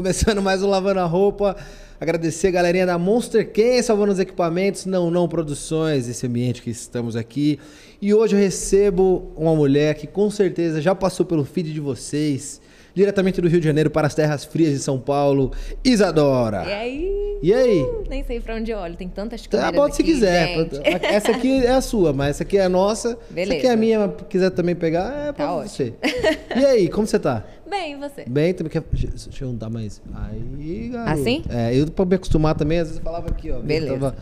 Começando mais um Lavando a Roupa. Agradecer a galerinha da Monster Can, salvando os equipamentos, não, não produções, esse ambiente que estamos aqui. E hoje eu recebo uma mulher que com certeza já passou pelo feed de vocês diretamente do Rio de Janeiro para as terras frias de São Paulo, Isadora. E aí? E aí? Uh, nem sei pra onde eu olho, tem tantas coisas. Tá, bota se quiser. Gente. Essa aqui é a sua, mas essa aqui é a nossa. Beleza. Essa aqui é a minha, mas quiser também pegar, é pra Tá você. E aí, como você tá? Bem, e você? Bem, também quer. Deixa eu dar mais. Aí, garoto. Assim? É, eu pra me acostumar também, às vezes eu falava aqui, ó. Beleza. tava-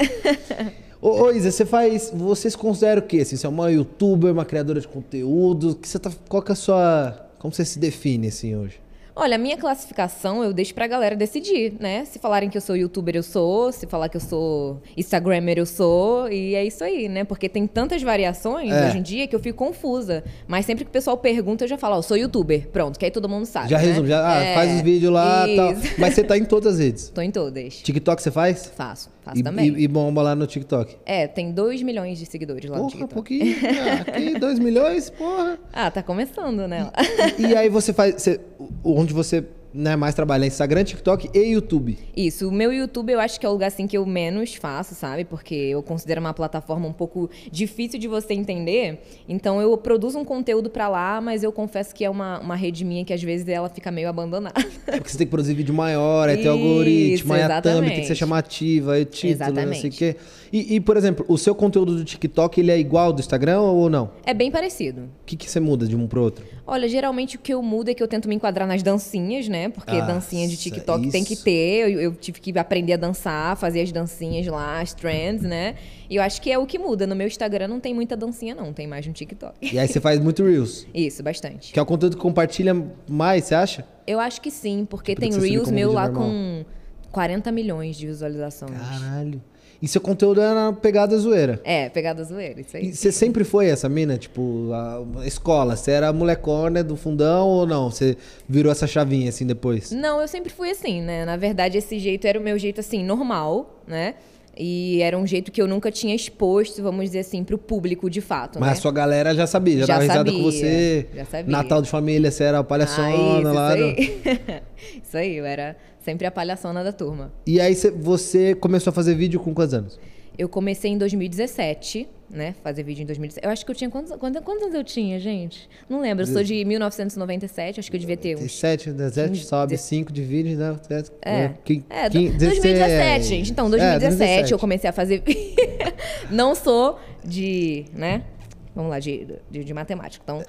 Ô, ô, Isa, você faz. Vocês consideram o quê? Assim, você é uma youtuber, uma criadora de conteúdo? Que você tá, qual que é a sua. Como você se define assim hoje? Olha, a minha classificação eu deixo pra galera decidir, né? Se falarem que eu sou youtuber, eu sou. Se falar que eu sou instagrammer, eu sou. E é isso aí, né? Porque tem tantas variações É. hoje em dia que eu fico confusa. Mas sempre que o pessoal pergunta, eu já falo, ó, eu sou youtuber. Pronto, que aí todo mundo sabe. Já né? resume, já ah, É, faz os vídeos lá e tal. Mas você tá em todas as redes. Tô em todas. TikTok você faz? Faço, faço E, também. e, e bomba lá no TikTok. É, tem 2 milhões de seguidores lá no Porra, TikTok. pouquinho. Ah, Aqui, 2 milhões, porra. Ah, tá começando, né? E aí você faz. você- onde você né, mais trabalha é Instagram, TikTok e YouTube. Isso, o meu YouTube eu acho que é o lugar assim que eu menos faço, sabe? Porque eu considero uma plataforma um pouco difícil de você entender. Então eu produzo um conteúdo pra lá, mas eu confesso que é uma, uma rede minha que às vezes ela fica meio abandonada. É porque você tem que produzir vídeo maior, aí tem algoritmo, aí a thumb tem que ser chamativa, aí o título, não sei o quê. E, e, por exemplo, o seu conteúdo do TikTok, ele é igual ao do Instagram ou não? É bem parecido. O que, que você muda de um pro outro? Olha, geralmente o que eu mudo é que eu tento me enquadrar nas dancinhas, né? Porque Ah, dancinha de TikTok isso. tem que ter. Eu, eu tive que aprender a dançar, fazer as dancinhas lá, as trends, né? E eu acho que é o que muda. No meu Instagram não tem muita dancinha, não. Tem mais no TikTok. E aí você faz muito Reels. Isso, bastante. Que é o conteúdo que compartilha mais, você acha? Eu acho que sim, porque Tipo, tem Reels meu lá normal. com 40 milhões de visualizações. Caralho. E seu conteúdo na pegada zoeira. É, pegada zoeira, isso aí. E você sempre foi essa mina? Tipo, a escola, você era molecona do fundão ou não? Você virou essa chavinha assim depois? Não, eu sempre fui assim, né? Na verdade, esse jeito era o meu jeito, assim, normal, né? E era um jeito que eu nunca tinha exposto, vamos dizer assim, pro público de fato, Mas né? a sua galera já sabia, já, Já dava risada com sabia, você. já sabia. Natal de família, você era a Ah, palhaçona isso, lá. isso no- aí. isso aí, eu era sempre a palhaçona da turma. E aí você, começou a fazer vídeo com quantos anos? Eu comecei em 2017, né? Fazer vídeo em 2017. Eu acho que eu tinha. Quantos, quantos, quantos anos eu tinha, gente? Não lembro. Eu sou de 1997, acho que eu devia ter uns. 17, 17, Quinze, sobe de- 5, divide, né? É, é quin- 2017, gente. Então, É, 2017 eu comecei a fazer. Não sou de. né? Vamos lá, de, de, de matemática. Então,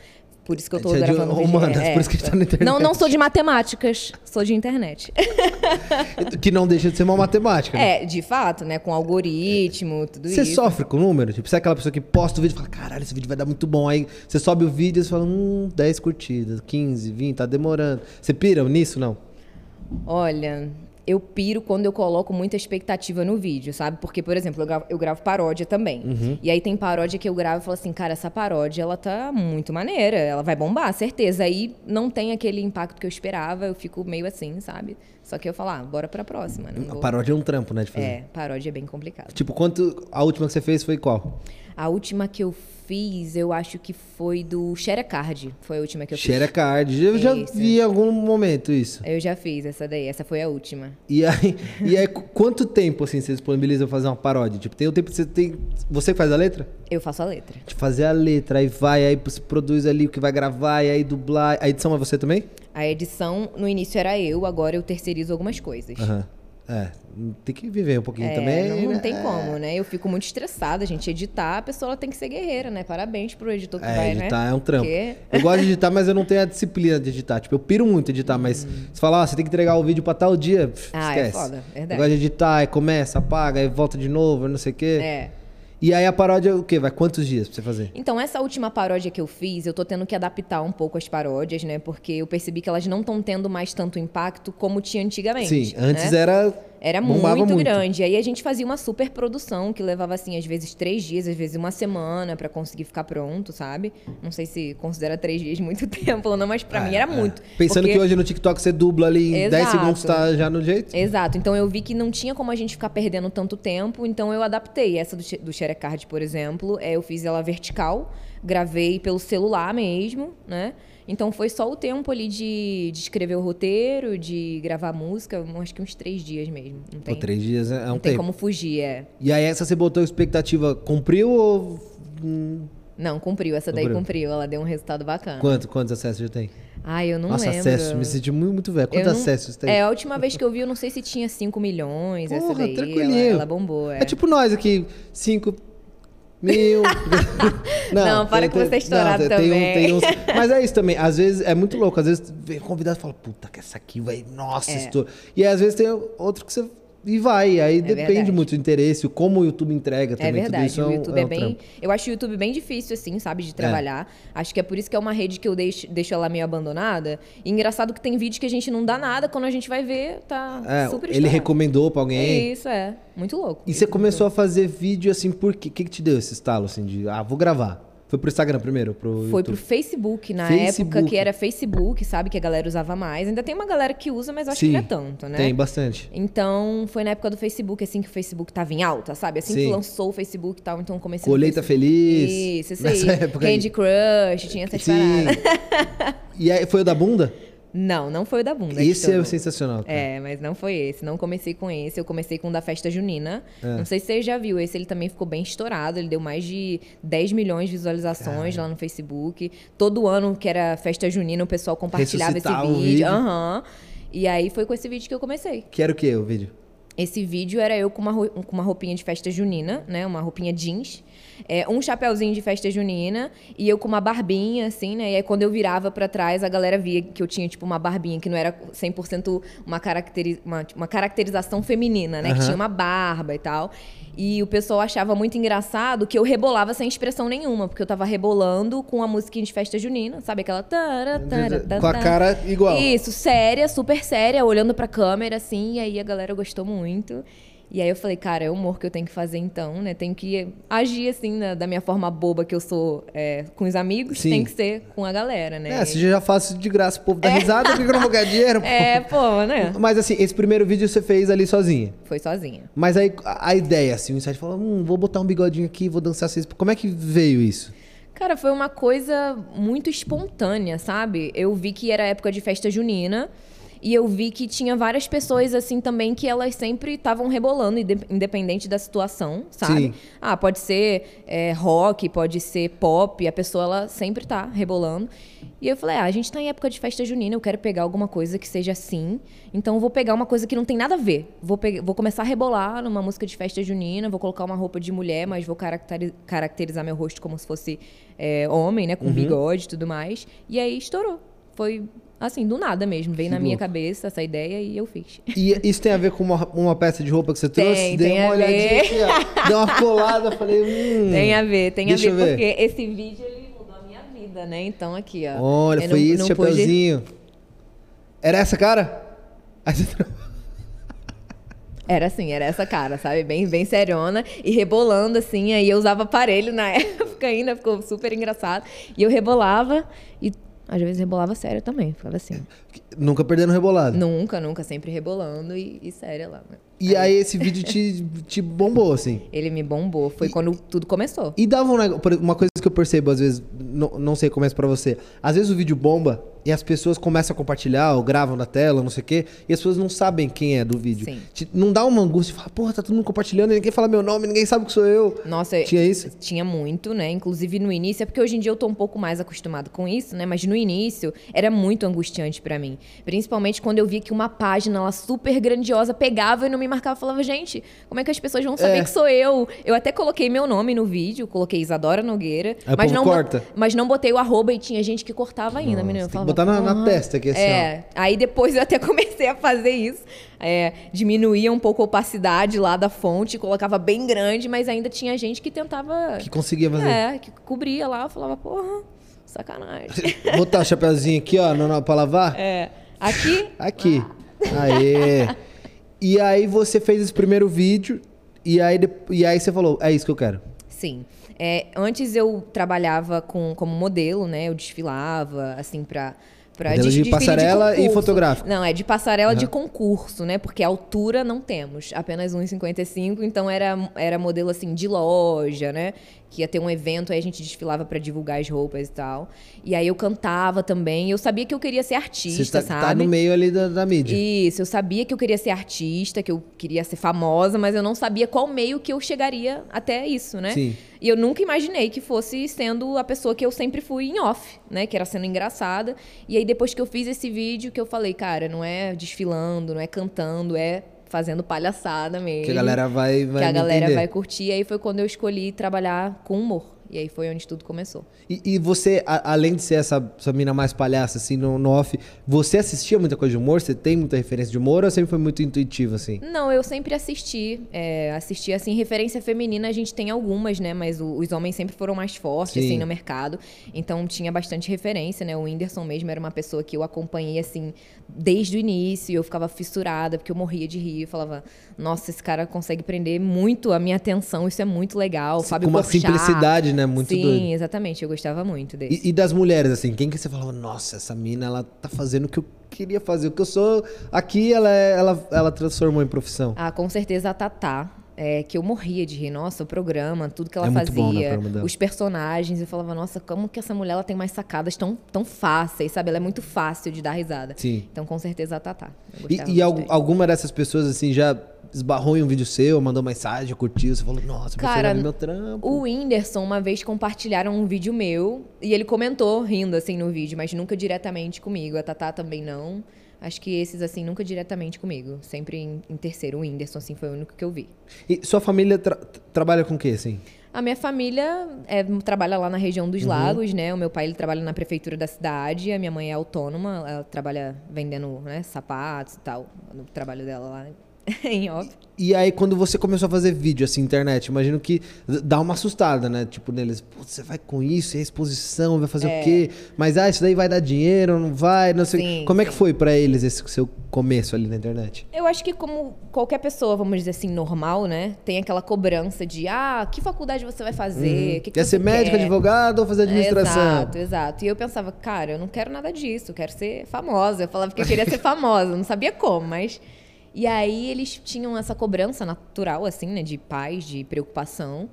por isso que eu tô Você é de gravando humanas, por isso que tá na internet. Não, não sou de matemáticas, sou de internet. Que não deixa de ser uma matemática. né? É, de fato, né? Com algoritmo, tudo Você isso. sofre com o número? Tipo, você é aquela pessoa que posta o vídeo e fala, caralho, esse vídeo vai dar muito bom. Aí você sobe o vídeo e você fala, hum, 10 curtidas, 15, 20, tá demorando. Você pira nisso, não? Olha, eu piro quando eu coloco muita expectativa no vídeo, sabe? Porque, por exemplo, eu gravo, eu gravo paródia também. Uhum. E aí tem paródia que eu gravo e falo assim, cara, essa paródia, ela tá muito maneira, ela vai bombar, certeza. Aí não tem aquele impacto que eu esperava, eu fico meio assim, sabe? Só que eu falo, ah, bora pra próxima. Não A vou... paródia é um trampo, né, de fazer. É, paródia é bem complicado. Tipo, quanto... A última que você fez foi qual? A última que eu fiz, eu acho que foi do Sharecard. Foi a última que eu fiz. card. Eu já Isso. vi em algum momento isso. Eu já fiz essa daí, essa foi a última. E aí, e aí, qu- quanto tempo, assim, você disponibiliza pra fazer uma paródia? Tipo, tem o tempo que você tem... Você que faz a letra? Eu faço a letra. De fazer a letra, aí vai, aí você produz ali o que vai gravar, e aí dublar. A edição é você também? A edição, no início era eu, agora eu terceirizo algumas coisas. Aham. É, tem que viver um pouquinho É, também. não, não né? tem como, né? Eu fico muito estressada, gente. Editar, a pessoa ela tem que ser guerreira, né? Parabéns pro editor que É, vai, editar né? é um trampo. Porque- Eu gosto de editar, mas eu não tenho a disciplina de editar. Tipo, eu piro muito editar, mas você fala, ah, você tem que entregar o vídeo pra tal dia, Ah, é esquece. foda, verdade. Eu gosto de editar, aí começa, apaga, aí volta de novo, não sei o quê. É. E aí a paródia, o quê? Vai quantos dias pra você fazer? Então, essa última paródia que eu fiz, eu tô tendo que adaptar um pouco as paródias, né? Porque eu percebi que elas não estão tendo mais tanto impacto como tinha antigamente. Sim, antes né? era. Era bombava muito, grande. Aí a gente fazia uma super produção que levava, assim, às vezes três dias, às vezes uma semana pra conseguir ficar pronto, sabe? Não sei se considera três dias muito tempo ou não, mas pra É, mim era é. muito. Pensando Porque- que hoje no TikTok você dubla ali em 10 Exato. segundos, tá já no jeito? Exato. Então eu vi que não tinha como a gente ficar perdendo tanto tempo, então eu adaptei. Essa do, do Sharecard, por exemplo, é, eu fiz ela vertical, gravei pelo celular mesmo, né? Então foi só o tempo ali de, de escrever o roteiro, de gravar música, acho que uns três dias mesmo. Não tem, Pô, três dias é é um não tem tempo. como fugir, é. E aí essa você botou expectativa, cumpriu ou... hum, Não, cumpriu. Essa daí Cumpriu. cumpriu. Ela deu um resultado bacana. Quanto, quantos acessos já tem? Ai, eu não Nossa, lembro. acessos, me senti muito, muito velho. Quantos não- acessos tem? É, a última vez que eu vi, eu não sei se tinha 5 milhões, essa Porra, daí. Ela, ela bombou, é. É tipo nós aqui, 5 mil. Não, para que você é estourado tem- tem um- também. tem uns- Mas é isso também. Às vezes é muito louco. Às vezes vem convidado e fala, puta, que essa aqui vai. Nossa, É. estouro. E aí, às vezes tem outro que você. E vai. Aí depende verdade. muito do interesse, como o YouTube entrega É também. tudo verdade, isso o YouTube é, um bem. trampo. Eu acho o YouTube bem difícil, assim, sabe, de trabalhar. Acho que é por isso que é uma rede que eu deixo, deixo ela meio abandonada. E engraçado que tem vídeo que a gente não dá nada, quando a gente vai ver, tá É, super ele recomendou pra É alguém. isso, é. Muito louco. E você começou a fazer vídeo assim, por quê? O que, que te deu esse estalo assim de, ah, vou gravar? Foi pro Instagram primeiro? Pro Foi pro? Facebook, na Facebook. época que era Facebook, sabe? Que a galera usava mais. Ainda tem uma galera que usa, mas eu acho Sim, que não é tanto, né? Tem bastante. Então, foi na época do Facebook, assim, que o Facebook tava em alta, sabe? Assim Sim. que lançou o Facebook e tal, então eu comecei Colheita. Feliz. Isso, isso Nessa aí. época aí. Candy Crush, tinha essas Sim. paradas. e aí, foi o da bunda? Não, não foi o da bunda. Esse é estourou. sensacional. cara. É, mas não foi esse. Não comecei com esse. Eu comecei com o da festa junina. É. Não sei se você já viu. Esse ele também ficou bem estourado. Ele deu mais de 10 milhões de visualizações lá no Facebook. Todo ano que era festa junina, o pessoal compartilhava esse Ressuscitar o vídeo. Aham. E aí foi com esse vídeo que eu comecei. Que era o que o vídeo? Esse vídeo era eu com uma, ro- com uma roupinha de festa junina, né? Uma roupinha jeans. É, um chapéuzinho de festa junina e eu com uma barbinha, assim, né? E aí quando eu virava pra trás, a galera via que eu tinha, tipo, uma barbinha que não era 100% uma, caracteri uma, uma caracterização feminina, né? Que Aham. tinha uma barba e tal. E o pessoal achava muito engraçado que eu rebolava sem expressão nenhuma, porque eu tava rebolando com a musiquinha de festa junina, sabe? Aquela... tara, tara, Com a tara. cara igual. Isso, séria, super séria, olhando pra câmera, assim, e aí a galera gostou muito. E aí eu falei, cara, é o humor que eu tenho que fazer então, né? Tenho que agir, assim, na- da minha forma boba que eu sou é, com os amigos, Sim. tem que ser com a galera, né? É, se eu já faço de graça, o povo dá risada, por que eu não vou ganhar dinheiro? pô? É, pô, né? Mas assim, esse primeiro vídeo você fez ali sozinha. Foi sozinha. Mas aí a, a ideia, assim, o insight falou, hum, vou botar um bigodinho aqui, vou dançar assim. Como é que veio isso? Cara, foi uma coisa muito espontânea, sabe? Eu vi que era época de festa junina. E eu vi que tinha várias pessoas assim também que elas sempre estavam rebolando, inde- independente da situação, sabe? Sim. Ah, pode ser é, rock, pode ser pop, a pessoa ela sempre tá rebolando. E eu falei, ah, a gente tá em época de festa junina, eu quero pegar alguma coisa que seja assim. Então eu vou pegar uma coisa que não tem nada a ver. Vou, pe- vou começar a rebolar numa música de festa junina, vou colocar uma roupa de mulher, mas vou caracteri- caracterizar meu rosto como se fosse é, homem, né? Com Uhum. bigode e tudo mais. E aí estourou. Foi assim, do nada mesmo. Veio Que na minha louco. cabeça essa ideia e eu fiz. E isso tem a ver com uma, uma peça de roupa que você trouxe? Tem, Dei tem uma a olhadinha ver. aqui, ó. Dei uma colada, falei, hum. Tem a ver, tem a ver, ver. porque esse vídeo ele mudou a minha vida, né? Então aqui, ó. Olha, eu foi não- esse não pude- chapeuzinho. Era essa cara? Aí você. Era assim, era essa cara, sabe? Bem, bem seriona e rebolando assim. Aí eu usava aparelho na época ainda, ficou super engraçado. E eu rebolava e às vezes rebolava sério também, ficava assim. Nunca perdendo rebolado. Nunca, nunca, sempre rebolando e, e séria lá. né? E aí esse vídeo te, te bombou, assim. Ele me bombou, foi quando tudo começou. E dava um negócio. Uma coisa que eu percebo, às vezes, não, não sei como é pra você. Às vezes o vídeo bomba e as pessoas começam a compartilhar ou gravam na tela, não sei o quê, e as pessoas não sabem quem é do vídeo. Sim. Te- não dá uma angústia de falar, porra, tá todo mundo compartilhando, e ninguém fala meu nome, ninguém sabe que sou eu. Nossa, Tinha isso? Tinha muito, né? Inclusive no início, é porque hoje em dia eu tô um pouco mais acostumado com isso, né? Mas no início era muito angustiante pra mim. Principalmente quando eu via que uma página lá super grandiosa pegava e não me marcava e falava, gente, como é que as pessoas vão saber É. que sou eu? Eu até coloquei meu nome no vídeo, coloquei Isadora Nogueira. Aí mas não, corta. mas não botei o arroba e tinha gente que cortava ainda, menina. Eu tem que falava, botar na- na testa aqui, assim, É, aí depois eu até comecei a fazer isso. É, diminuía um pouco a opacidade lá da fonte, colocava bem grande, mas ainda tinha gente que tentava. Que conseguia fazer. É, que cobria lá, eu falava, porra, sacanagem. Botar o chapeuzinho aqui, ó, pra lavar. É. Aqui, Aqui. Aê. E aí você fez esse primeiro vídeo, e aí, de- e aí você falou, é isso que eu quero. sim. É, antes eu trabalhava com, como modelo, né? Eu desfilava, assim, pra. pra Modelo de desfile passarela e concurso. fotográfico. Não, é de passarela de concurso, né? Porque altura não temos, apenas 1,55, então era, era modelo assim de loja, né? Que ia ter um evento, aí a gente desfilava para divulgar as roupas e tal. E aí eu cantava também. Eu sabia que eu queria ser artista, Você tá, sabe? tá no meio ali da, da mídia. Isso, eu sabia que eu queria ser artista, que eu queria ser famosa, mas eu não sabia qual meio que eu chegaria até isso, né? Sim. E eu nunca imaginei que fosse sendo a pessoa que eu sempre fui em off, né? Que era sendo engraçada. E aí depois que eu fiz esse vídeo, que eu falei, cara, não é desfilando, não é cantando, é fazendo palhaçada mesmo. Que a galera vai, vai que a galera entender. vai curtir. E aí foi quando eu escolhi trabalhar com humor. E aí foi onde tudo começou. E, e você, a- além de ser essa, essa mina mais palhaça, assim, no, no off, você assistia muita coisa de humor? Você tem muita referência de humor ou sempre foi muito intuitivo, assim? Não, eu sempre assisti. É, assisti, assim, referência feminina a gente tem algumas, né? Mas o- os homens sempre foram mais fortes, Sim. assim, no mercado. Então tinha bastante referência, né? O Whindersson mesmo era uma pessoa que eu acompanhei, assim, desde o início. E eu ficava fissurada, porque eu morria de rir. Eu falava, nossa, esse cara consegue prender muito a minha atenção. Isso é muito legal. Fábio Com uma Porchat. simplicidade, né? Muito Sim, doido. exatamente. Eu gostava muito desse. E, e das mulheres, assim, quem que você falava, nossa, essa mina, ela tá fazendo o que eu queria fazer, o que eu sou aqui, ela, é- ela, ela transformou em profissão. Ah, com certeza a Tatá. é, que eu morria de rir. Nossa, o programa, tudo que ela É muito bom, né, fazia, os personagens. Eu falava, nossa, como que essa mulher ela tem mais sacadas tão, tão fáceis, sabe? Ela é muito fácil de dar risada. Sim. Então, com certeza a Tatá. E, e alguma dessas pessoas, assim, já esbarrou em um vídeo seu, mandou mensagem, curtiu, você falou, nossa, Cara, meu trampo. O Whindersson, uma vez compartilharam um vídeo meu e ele comentou rindo assim no vídeo, mas nunca diretamente comigo. A Tatá também não. Acho que esses, assim, nunca diretamente comigo. Sempre em, em terceiro. O Whindersson, assim, foi o único que eu vi. E sua família tra- trabalha com o quê, assim? A minha família é, trabalha lá na região dos lagos, né? O meu pai ele trabalha na prefeitura da cidade, a minha mãe é autônoma, ela trabalha vendendo né, sapatos e tal, no trabalho dela lá em off. E aí, quando você começou a fazer vídeo, assim, internet, imagino que dá uma assustada, né? Tipo, neles, "Putz, você vai com isso, é exposição, vai fazer o quê? Mas, ah, isso daí vai dar dinheiro, não vai, não sei. Sim, Como é que foi pra eles esse seu começo ali na internet? Eu acho que como qualquer pessoa, vamos dizer assim, normal, né? Tem aquela cobrança de, ah, que faculdade você vai fazer? Que que Quer ser médico, quer? advogado ou fazer administração? Exato, exato. E eu pensava, cara, eu não quero nada disso, eu quero ser famosa. Eu falava que eu queria ser famosa, não sabia como, mas. E aí eles tinham essa cobrança natural, assim, né, de pais, de preocupação.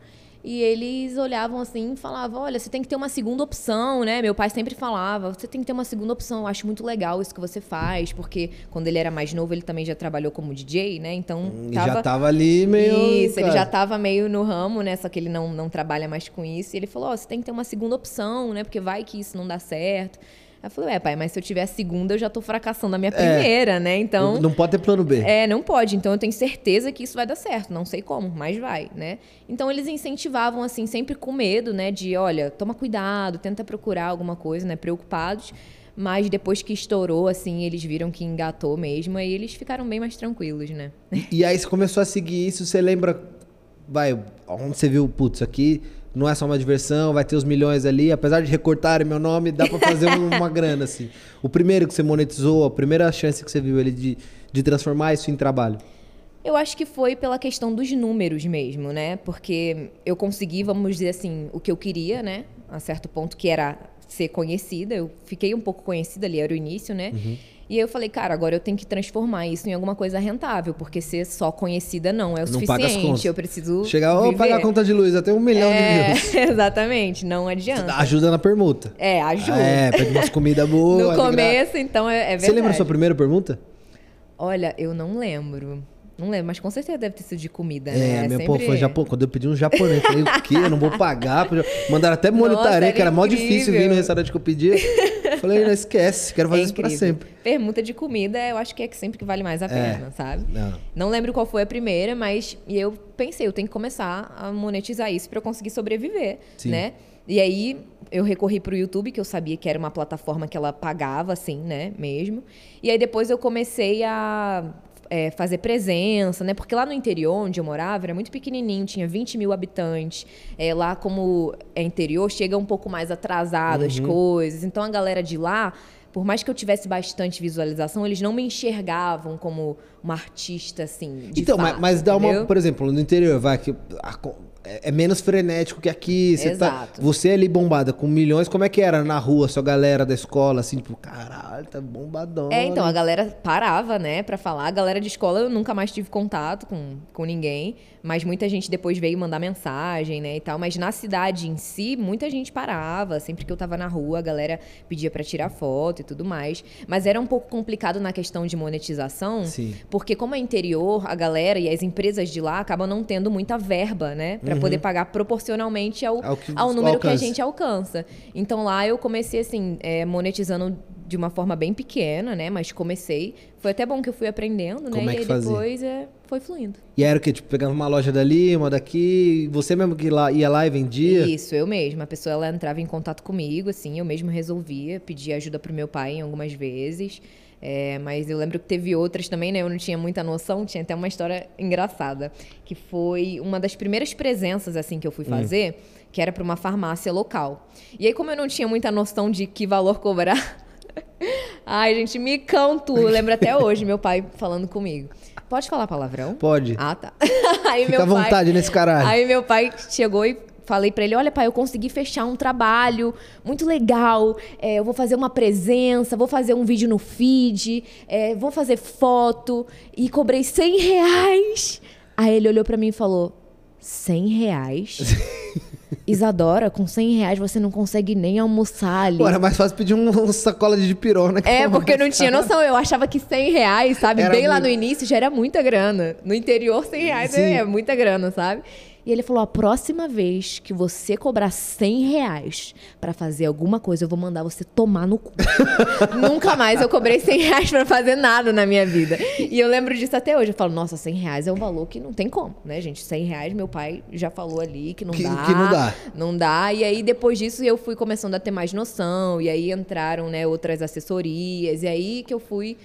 E eles olhavam assim e falavam: olha, você tem que ter uma segunda opção, né? Meu pai sempre falava: você tem que ter uma segunda opção. Eu acho muito legal isso que você faz, porque quando ele era mais novo, ele também já trabalhou como DJ, né? Então. E já tava ali meio. Isso, ele cara, já tava meio no ramo, né? Só que ele não, não trabalha mais com isso. E ele falou: Ó, você tem que ter uma segunda opção, né? Porque vai que isso não dá certo. Aí eu falei: É, pai, mas se eu tiver a segunda, eu já tô fracassando a minha primeira, né? Então. Não, não pode ter plano B. É, não pode. Então eu tenho certeza que isso vai dar certo. Não sei como, mas vai, né? Então eles incentivavam, assim, sempre com medo, né? De, olha, toma cuidado, tenta procurar alguma coisa, né? Preocupados. Mas depois que estourou, assim, eles viram que engatou mesmo. E eles ficaram bem mais tranquilos, né? E aí você começou a seguir isso, você lembra, vai, onde você viu, putz, aqui não é só uma diversão, vai ter os milhões ali, apesar de recortarem meu nome, dá pra fazer um- uma grana, assim. O primeiro que você monetizou, a primeira chance que você viu ali de, de transformar isso em trabalho. Eu acho que foi pela questão dos números mesmo, né? Porque eu consegui, vamos dizer assim, o que eu queria, né? A certo ponto, que era ser conhecida. Eu fiquei um pouco conhecida ali, era o início, né? E aí eu falei, cara, agora eu tenho que transformar isso em alguma coisa rentável, porque ser só conhecida não é o Não suficiente. Eu preciso. Chegar, ô, viver. paga a conta de luz, até um milhão é, de views. Exatamente, não adianta. Ajuda na permuta. É, ajuda. É, pede umas comidas boas. no de gra- começo, então, é, é verdade. Você lembra a sua primeira pergunta? Olha, eu não lembro. Não lembro, mas com certeza deve ter sido de comida, É, né? meu, Sempre... pô, foi Japão. Quando eu pedi um japonês, falei, o quê? Eu não vou pagar. Mandaram até era que era mó difícil vir no restaurante que eu pedi. Falei, não esquece, quero fazer É isso pra sempre. Permuta de comida, eu acho que é que sempre que vale mais a pena, sabe? Não. Não lembro qual foi a primeira, mas e eu pensei, eu tenho que começar a monetizar isso para eu conseguir sobreviver, Sim. né? E aí eu recorri pro YouTube, que eu sabia que era uma plataforma que ela pagava, assim, né, mesmo. E aí depois eu comecei a é, fazer presença, né? Porque lá no interior, onde eu morava, era muito pequenininho, tinha 20 mil habitantes. É, lá, como é interior, chega um pouco mais atrasado as Uhum. coisas. Então, a galera de lá, por mais que eu tivesse bastante visualização, eles não me enxergavam como uma artista, assim, de então, mas, fato, mas dá uma. entendeu? Por exemplo, no interior, vai que. a é, é menos frenético que aqui. Você, tá, você ali bombada com milhões, como é que era na rua, sua galera da escola, assim, tipo, caralho, tá bombadão. É, então, a galera parava, né, pra falar. A galera de escola eu nunca mais tive contato com, com ninguém, mas muita gente depois veio mandar mensagem, né, e tal. Mas na cidade em si, muita gente parava. Sempre que eu tava na rua, a galera pedia pra tirar foto e tudo mais. Mas era um pouco complicado na questão de monetização, Sim. porque como é interior, a galera e as empresas de lá acabam não tendo muita verba, né, Pra poder pagar proporcionalmente ao, Uhum. Ao que- ao número que a alcance. gente alcança. Então lá eu comecei assim, é, monetizando de uma forma bem pequena, né? Mas comecei. Foi até bom que eu fui aprendendo, Como né? é e que aí fazia? depois é, foi fluindo. E era o quê? Tipo, pegava uma loja dali, uma daqui, você mesmo que lá, ia lá e vendia? Isso, eu mesma. A pessoa ela entrava em contato comigo, assim, eu mesmo resolvia, pedia ajuda pro meu pai em algumas vezes. É, mas eu lembro que teve outras também, né? Eu não tinha muita noção, tinha até uma história engraçada. Que foi uma das primeiras presenças, assim, que eu fui fazer, que era para uma farmácia local. E aí, como eu não tinha muita noção de que valor cobrar, ai, gente, me canto. Eu lembro até hoje, meu pai falando comigo. Pode falar palavrão? Pode. Ah, tá. Aí Fica à meu pai- vontade nesse caralho. Aí meu pai chegou e falei pra ele: Olha, pai, eu consegui fechar um trabalho muito legal. É, eu vou fazer uma presença, vou fazer um vídeo no feed, é, vou fazer foto e cobrei 100 reais. Aí ele olhou pra mim e falou: 100 reais? Isadora, com 100 reais você não consegue nem almoçar ali. Pô, era mais fácil pedir um, um sacola de pirona. que É, porque eu não tinha noção. Eu achava que 100 reais, sabe? Era Bem lá muito. no início já era muita grana. No interior, 100 reais é muita grana, sabe? E ele falou: a próxima vez que você cobrar 100 reais pra fazer alguma coisa, eu vou mandar você tomar no cu. Nunca mais eu cobrei 100 reais pra fazer nada na minha vida. E eu lembro disso até hoje. Eu falo: nossa, 100 reais é um valor que não tem como, né, gente? 100 reais, meu pai já falou ali que não Que- dá. que não dá. Não dá. E aí, depois disso, eu fui começando a ter mais noção. E aí entraram, né, outras assessorias. E aí que eu fui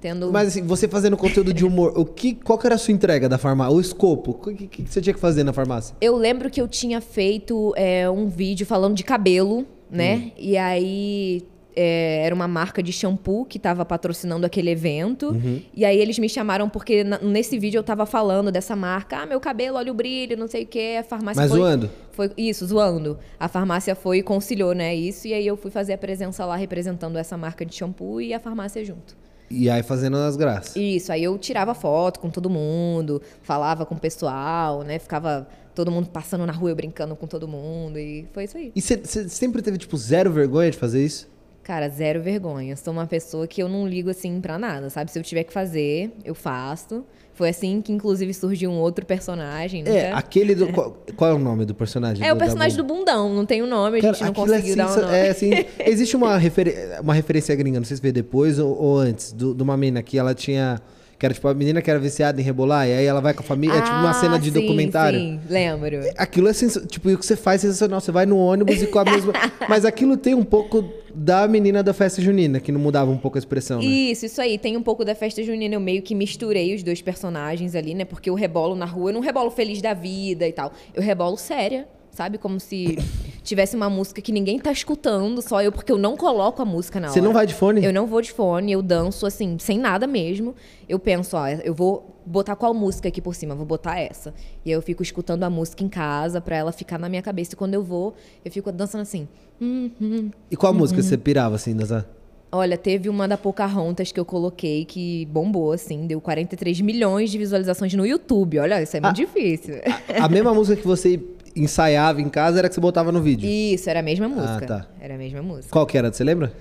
tendo. Mas assim, você fazendo conteúdo de humor, o que, qual que era a sua entrega da farmácia? O escopo? O que, que você tinha que fazer na farmácia? Eu lembro que eu tinha feito é, um vídeo falando de cabelo, né? E aí. é, era uma marca de shampoo que estava patrocinando aquele evento. E aí eles me chamaram porque na- nesse vídeo eu tava falando dessa marca. Ah, meu cabelo, olha o brilho, não sei o quê. A farmácia Mas foi... zoando? Foi, isso, zoando. A farmácia foi e conciliou, né, isso. E aí eu fui fazer a presença lá representando essa marca de shampoo e a farmácia junto. E aí fazendo as graças. Isso, aí eu tirava foto com todo mundo, falava com o pessoal, né? Ficava todo mundo passando na rua, eu brincando com todo mundo. E foi isso aí. E você sempre teve, tipo, zero vergonha de fazer isso? Cara, zero vergonha. Sou uma pessoa que eu não ligo assim pra nada, sabe? Se eu tiver que fazer, eu faço. Foi assim que, inclusive, surgiu um outro personagem. É, nunca- aquele do. Qual, qual é o nome do personagem? É o do- da personagem do bundão, não tem o nome, a Cara, gente não aquilo conseguiu é, dar o sensa- nome. é assim, existe uma, uma referência gringa, não sei se veio depois ou, ou antes, do- de uma menina que ela tinha. Que era tipo a menina que era viciada em rebolar, e aí ela vai com a família. é tipo uma Ah, cena de sim, documentário. Sim, lembro. Aquilo é sens... tipo, e o que você faz é sensacional. Você vai no ônibus e com a mesma. Mas aquilo tem um pouco da menina da festa junina, que não mudava um pouco a expressão, né? Isso, isso aí. Tem um pouco da festa junina. Eu meio que misturei os dois personagens ali, né? Porque eu rebolo na rua, eu não rebolo feliz da vida e tal. Eu rebolo séria, sabe? Como se tivesse uma música que ninguém tá escutando, só eu, porque eu não coloco a música na hora. Você não vai de fone? Eu não vou de fone, eu danço assim, sem nada mesmo. Eu penso, ó, eu vou botar qual música aqui por cima? Vou botar essa. E aí eu fico escutando a música em casa pra ela ficar na minha cabeça. E quando eu vou, eu fico dançando assim. Hum, hum. E qual Uhum. música você pirava assim, nessa. Olha, teve uma da Pocahontas que eu coloquei que bombou, assim, deu 43 milhões de visualizações no YouTube. Olha, isso é muito Ah. difícil. A mesma música que você ensaiava em casa era que você botava no vídeo. Isso, era a mesma música. tá. Era a mesma música. Qual que era? Você lembra?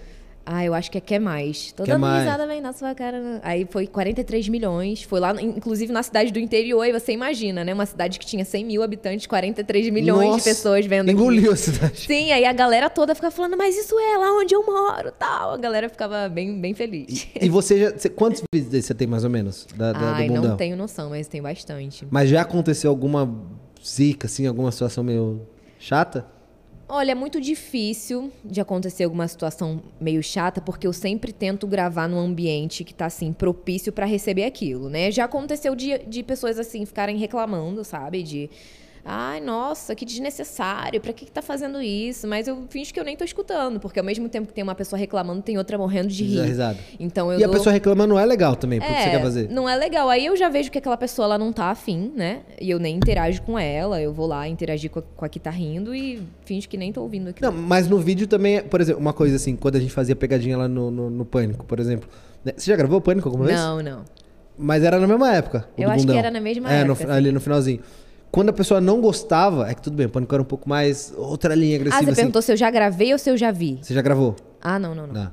Ah, eu acho que é Quer Mais. Tô Quer dando Mais. risada bem na sua cara. Aí foi 43 milhões. Foi lá, inclusive na cidade do interior. E você imagina, né? Uma cidade que tinha 100 mil habitantes, 43 milhões Nossa, de pessoas vendo aqui. Engoliu a cidade. Sim, aí a galera toda fica falando, mas isso é lá onde eu moro, tal. A galera ficava bem, bem feliz. E você já. você- quantos vídeos você tem mais ou menos? Da, da- Ai, não tenho noção, mas tem bastante. Mas já aconteceu alguma zica, assim, alguma situação meio chata? Olha, é muito difícil de acontecer alguma situação meio chata, porque eu sempre tento gravar num ambiente que tá, assim, propício pra receber aquilo, né? Já aconteceu de, de pessoas, assim, ficarem reclamando, sabe? De. Ai, nossa, que desnecessário, pra que, que tá fazendo isso? Mas eu finjo que eu nem tô escutando, porque ao mesmo tempo que tem uma pessoa reclamando, tem outra morrendo de rir. risada. Então eu E a dou- pessoa reclamando não é legal também, porque é, você quer fazer. Não é legal. Aí eu já vejo que aquela pessoa ela não tá afim, né? E eu nem interajo com ela. Eu vou lá interagir com a, com a que tá rindo e finge que nem tô ouvindo aquilo. Não, mas no vídeo também, é- por exemplo, uma coisa assim, quando a gente fazia pegadinha lá no, no, no Pânico, por exemplo. né? Você já gravou o Pânico alguma vez? Não, não. Mas era na mesma época. Eu acho que bundão. era na mesma é, época, ali no finalzinho. Quando a pessoa não gostava, é que tudo bem, o Pânico era um pouco mais outra linha Ah, agressiva você assim. perguntou se eu já gravei ou se eu já vi? Você já gravou? Ah, não, não, não. Não.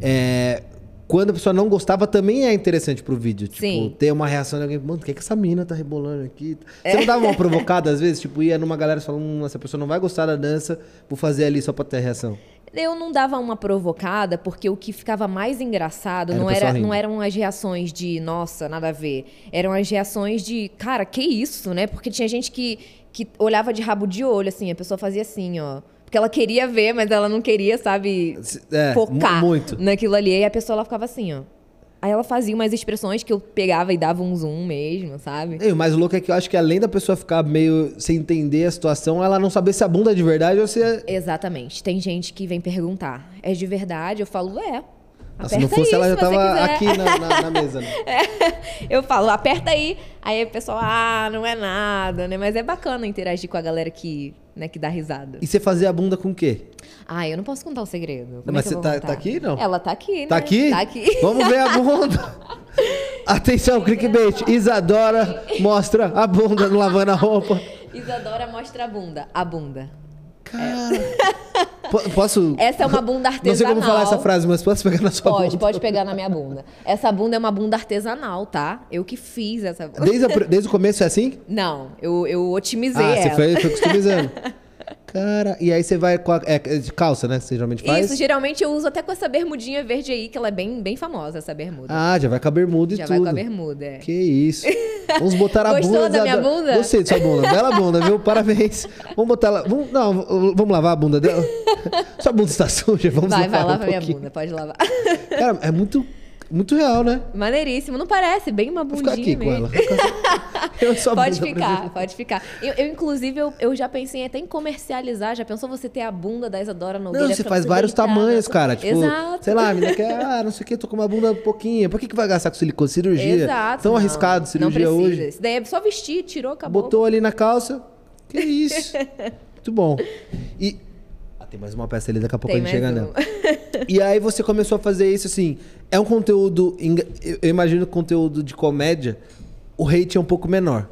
É, quando a pessoa não gostava, também é interessante pro vídeo. Tipo, Sim. ter uma reação de alguém, mano, por que, que essa mina tá rebolando aqui? Você não dava uma provocada às vezes? Tipo, ia numa galera e falava, hum, essa pessoa não vai gostar da dança, vou fazer ali só pra ter reação. Eu não dava uma provocada, porque o que ficava mais engraçado Era não, era, rindo. não eram as reações de, nossa, nada a ver. Eram as reações de, cara, que isso, né? Porque tinha gente que, que olhava de rabo de olho, assim, a pessoa fazia assim, ó. Porque ela queria ver, mas ela não queria, sabe, É, focar mu- muito. naquilo ali. E a pessoa ela ficava assim, ó. Aí ela fazia umas expressões que eu pegava e dava um zoom mesmo, sabe? E o mais louco é que eu acho que além da pessoa ficar meio sem entender a situação, ela não saber se a bunda é de verdade ou se é. Exatamente. Tem gente que vem perguntar, é de verdade? Eu falo, é. Se não fosse, aí, ela já tava aqui na, na- na mesa. Né? Eu falo, aperta aí. Aí o pessoal, ah, não é nada, né? Mas é bacana interagir com a galera que, né, que dá risada. E você fazia a bunda com o quê? Ah, eu não posso contar o segredo. Mas é você tá- tá aqui, não? Ela tá aqui, Tá né? aqui? Tá aqui. Vamos ver a bunda. Atenção, clickbait. Isadora mostra a bunda no lavando a roupa. Isadora mostra a bunda. A bunda. Po- Posso. Essa é uma bunda Não sei artesanal. como falar essa frase, mas posso pegar na sua Pode, bunda? pode pegar na minha bunda. Essa bunda é uma bunda artesanal, tá? Eu que fiz essa bunda. Desde, a desde o começo é assim? Não, eu, eu otimizei ah, você ela. foi, foi customizando. Cara, e aí você vai com a. É, de calça, né? Que você geralmente faz? Isso, geralmente eu uso até com essa bermudinha verde aí, que ela é bem, bem famosa, essa bermuda. Ah, já vai com a bermuda e Já tudo. vai com a bermuda, é. Que isso. Vamos botar a Gostou bunda. da minha bunda? Gostei de sua bunda. Bela bunda, viu? Parabéns. Vamos botar ela. Vamos, não, vamos lavar a bunda dela? Sua bunda está suja, vamos Vai, lavar vai, um lava minha pouquinho. bunda, pode lavar. Cara, é muito, muito real, né? Maneiríssimo, não parece? Bem uma Vou bundinha ficar aqui com mesmo. ela. Eu sou a Pode ficar, pode ficar. Eu, eu, inclusive, eu, eu já pensei até em comercializar. Já pensou você ter a bunda da Isadora Nogueira? Não, você faz vários deitar tamanhos, na- cara. Tipo, Exato. sei lá, a menina quer, ah, não sei o que, tô com uma bunda pouquinha. Por que, que vai gastar com silicone? Cirurgia. Exato. Tão não, arriscado cirurgia não hoje. Isso daí é só vestir, tirou, acabou. Botou ali na calça. Que isso. Muito bom. E. Ah, tem mais uma peça ali, daqui a pouco Tem a gente chega um. nela. E aí você começou a fazer isso assim. É um conteúdo. Eu imagino que conteúdo de comédia, o hate é um pouco menor.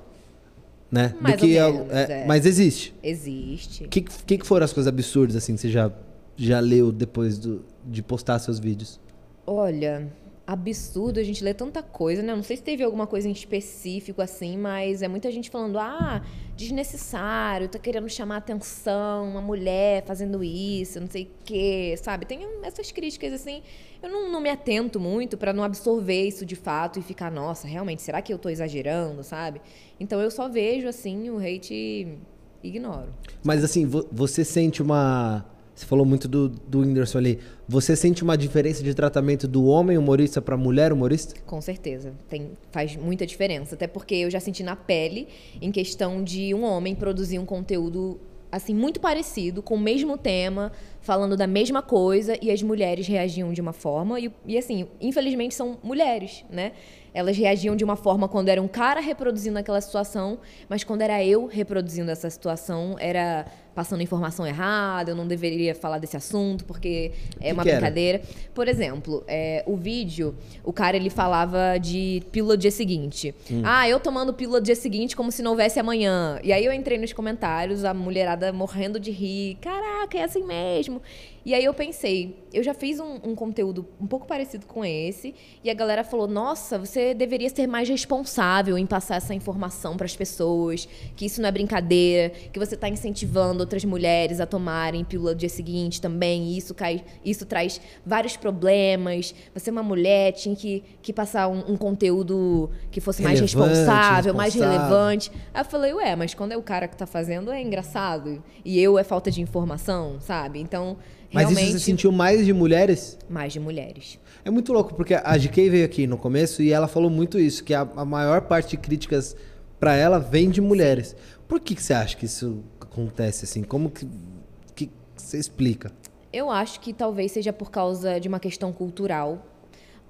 Né? Mais Do que é- menos, é- é. Mas existe. Existe. O que, que, que foram as coisas absurdas assim que você já, já leu depois do- de postar seus vídeos? Olha, absurdo a gente lê tanta coisa, né? Não sei se teve alguma coisa em específico assim, mas é muita gente falando, ah, desnecessário, tá querendo chamar atenção, uma mulher fazendo isso, não sei o quê, sabe? Tem essas críticas assim. Eu não, não me atento muito pra não absorver isso de fato e ficar, nossa, realmente, será que eu tô exagerando, sabe? Então eu só vejo assim o hate e ignoro. Mas assim, vo- você sente uma. Você falou muito do, do Whindersson ali. Você sente uma diferença de tratamento do homem humorista pra mulher humorista? Com certeza, tem, faz muita diferença. Até porque eu já senti na pele, em questão de um homem produzir um conteúdo assim muito parecido, com o mesmo tema, falando da mesma coisa, e as mulheres reagiam de uma forma. E, e assim, infelizmente são mulheres, né? Elas reagiam de uma forma quando era um cara reproduzindo aquela situação, mas quando era eu reproduzindo essa situação, era passando informação errada, eu não deveria falar desse assunto, porque é Que uma que era? brincadeira. Por exemplo, é, o vídeo, o cara ele falava de pílula do dia seguinte. Hum. Ah, eu tomando pílula do dia seguinte como se não houvesse amanhã. E aí eu entrei nos comentários, a mulherada morrendo de rir. Caraca, é assim mesmo. E aí eu pensei, eu já fiz um, um conteúdo um pouco parecido com esse, e a galera falou: nossa, você deveria ser mais responsável em passar essa informação para as pessoas, que isso não é brincadeira, que você está incentivando outras mulheres a tomarem pílula do dia seguinte também, e isso, cai, isso traz vários problemas. Você é uma mulher, tinha que, que passar um, um conteúdo que fosse mais Relevante, responsável, mais responsável. relevante. Aí eu falei, ué, mas quando é o cara que tá fazendo é engraçado. E eu é falta de informação, sabe? Então, Mas realmente, isso você sentiu mais de mulheres? mais de mulheres. É muito louco, porque a GK veio aqui no começo e ela falou muito isso, que a, a maior parte de críticas pra ela vem de mulheres. Por que, que você acha que isso acontece assim? Como que, que você explica? Eu acho que talvez seja por causa de uma questão cultural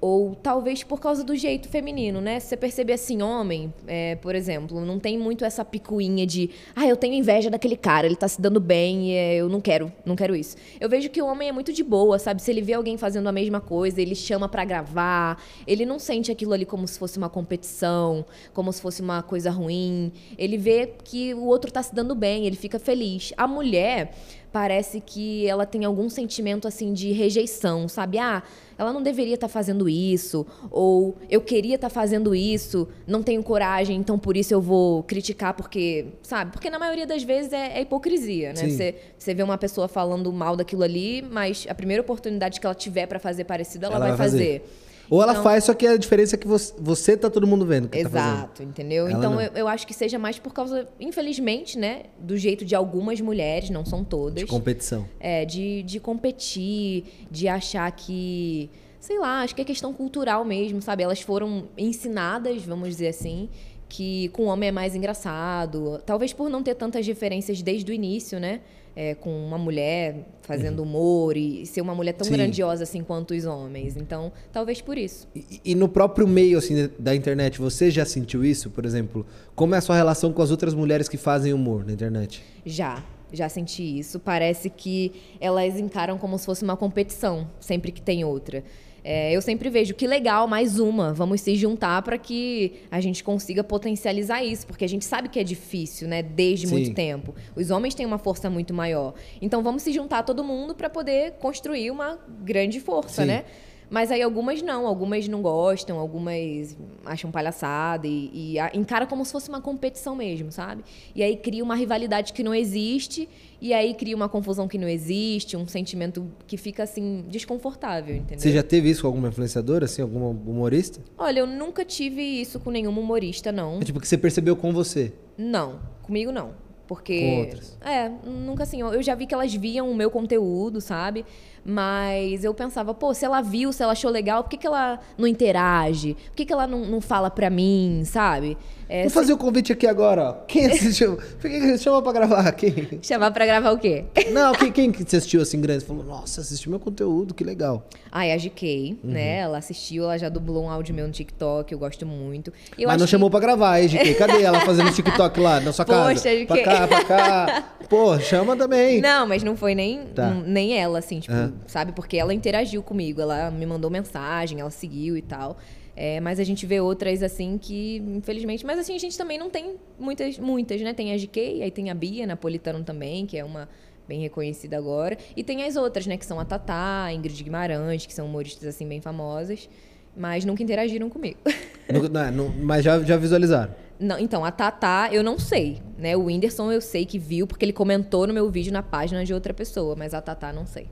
ou talvez por causa do jeito feminino, né? Você perceber assim, homem, é, por exemplo, não tem muito essa picuinha de ah, eu tenho inveja daquele cara, ele tá se dando bem é, eu não quero, não quero isso. Eu vejo que o homem é muito de boa, sabe? Se ele vê alguém fazendo a mesma coisa, ele chama para gravar, ele não sente aquilo ali como se fosse uma competição, como se fosse uma coisa ruim. Ele vê que o outro tá se dando bem, ele fica feliz. A mulher parece que ela tem algum sentimento assim de rejeição, sabe? Ah, ela não deveria estar tá fazendo isso, ou eu queria estar tá fazendo isso, não tenho coragem, então por isso eu vou criticar porque, sabe? Porque na maioria das vezes é, é hipocrisia, né? Você, você vê uma pessoa falando mal daquilo ali, mas a primeira oportunidade que ela tiver para fazer parecido, ela, ela vai, vai fazer. fazer. Ou ela então, faz, só que a diferença é que você, você tá todo mundo vendo. Que tá exato, tá entendeu? Ela então eu, eu, acho que seja mais por causa, infelizmente, né? Do jeito de algumas mulheres, não são todas. De competição. É, de, de competir, de achar que. Sei lá, acho que é questão cultural mesmo, sabe? Elas foram ensinadas, vamos dizer assim, que com o homem é mais engraçado. Talvez por não ter tantas referências desde o início, né? É, com uma mulher fazendo uhum. humor e ser uma mulher tão Sim. grandiosa assim quanto os homens. Então, talvez por isso. E, e, no próprio meio assim da internet, você já sentiu isso, por exemplo? Como é a sua relação com as outras mulheres que fazem humor na internet? Já. Já senti isso. Parece que elas encaram como se fosse uma competição, sempre que tem outra. É, eu sempre vejo que legal, mais uma. Vamos se juntar para que a gente consiga potencializar isso, porque a gente sabe que é difícil, né? Desde Sim. muito tempo. Os homens têm uma força muito maior. Então vamos se juntar todo mundo para poder construir uma grande força, Sim. né? Mas aí algumas não, algumas não gostam, algumas acham palhaçada e, e encara como se fosse uma competição mesmo, sabe? E aí cria uma rivalidade que não existe e aí cria uma confusão que não existe, um sentimento que fica assim desconfortável, entendeu? Você já teve isso com alguma influenciadora, assim, alguma humorista? Olha, eu nunca tive isso com nenhum humorista, não. É tipo que você percebeu com você? Não, comigo não. Porque. Com outras. É, nunca assim. Eu já vi que elas viam o meu conteúdo, sabe? Mas eu pensava, pô, se ela viu, se ela achou legal, por que, que ela não interage? Por que, que ela não, não fala pra mim, sabe? É, Vou fazer o convite aqui agora, ó. Quem assistiu? Quem chama pra gravar? Quem? Chamar pra gravar o quê? Não, quem, quem que assistiu assim grande? Falou, nossa, assistiu meu conteúdo, que legal. Ah, e a GK, uhum. né? Ela assistiu, ela já dublou um áudio meu no TikTok, eu gosto muito. Eu Mas não que... chamou pra gravar, hein, GK? Cadê ela fazendo TikTok lá na sua Poxa, casa? GK. Pra cá, pra cá. Pô, chama também. Não, mas não foi nem, tá. nem ela, assim, tipo, uhum. Sabe? Porque ela interagiu comigo, ela me mandou mensagem, ela seguiu e tal. É, mas a gente vê outras assim que, infelizmente. Mas assim, a gente também não tem muitas, muitas, né? Tem a GK, aí tem a Bia Napolitano também, que é uma bem reconhecida agora. E tem as outras, né? Que são a Tatá, a Ingrid Guimarães, que são humoristas assim bem famosas. Mas nunca interagiram comigo. Não, não, não, mas já, já visualizaram? Não, então, a Tatá eu não sei, né? O Whindersson eu sei que viu, porque ele comentou no meu vídeo na página de outra pessoa, mas a Tatá não sei.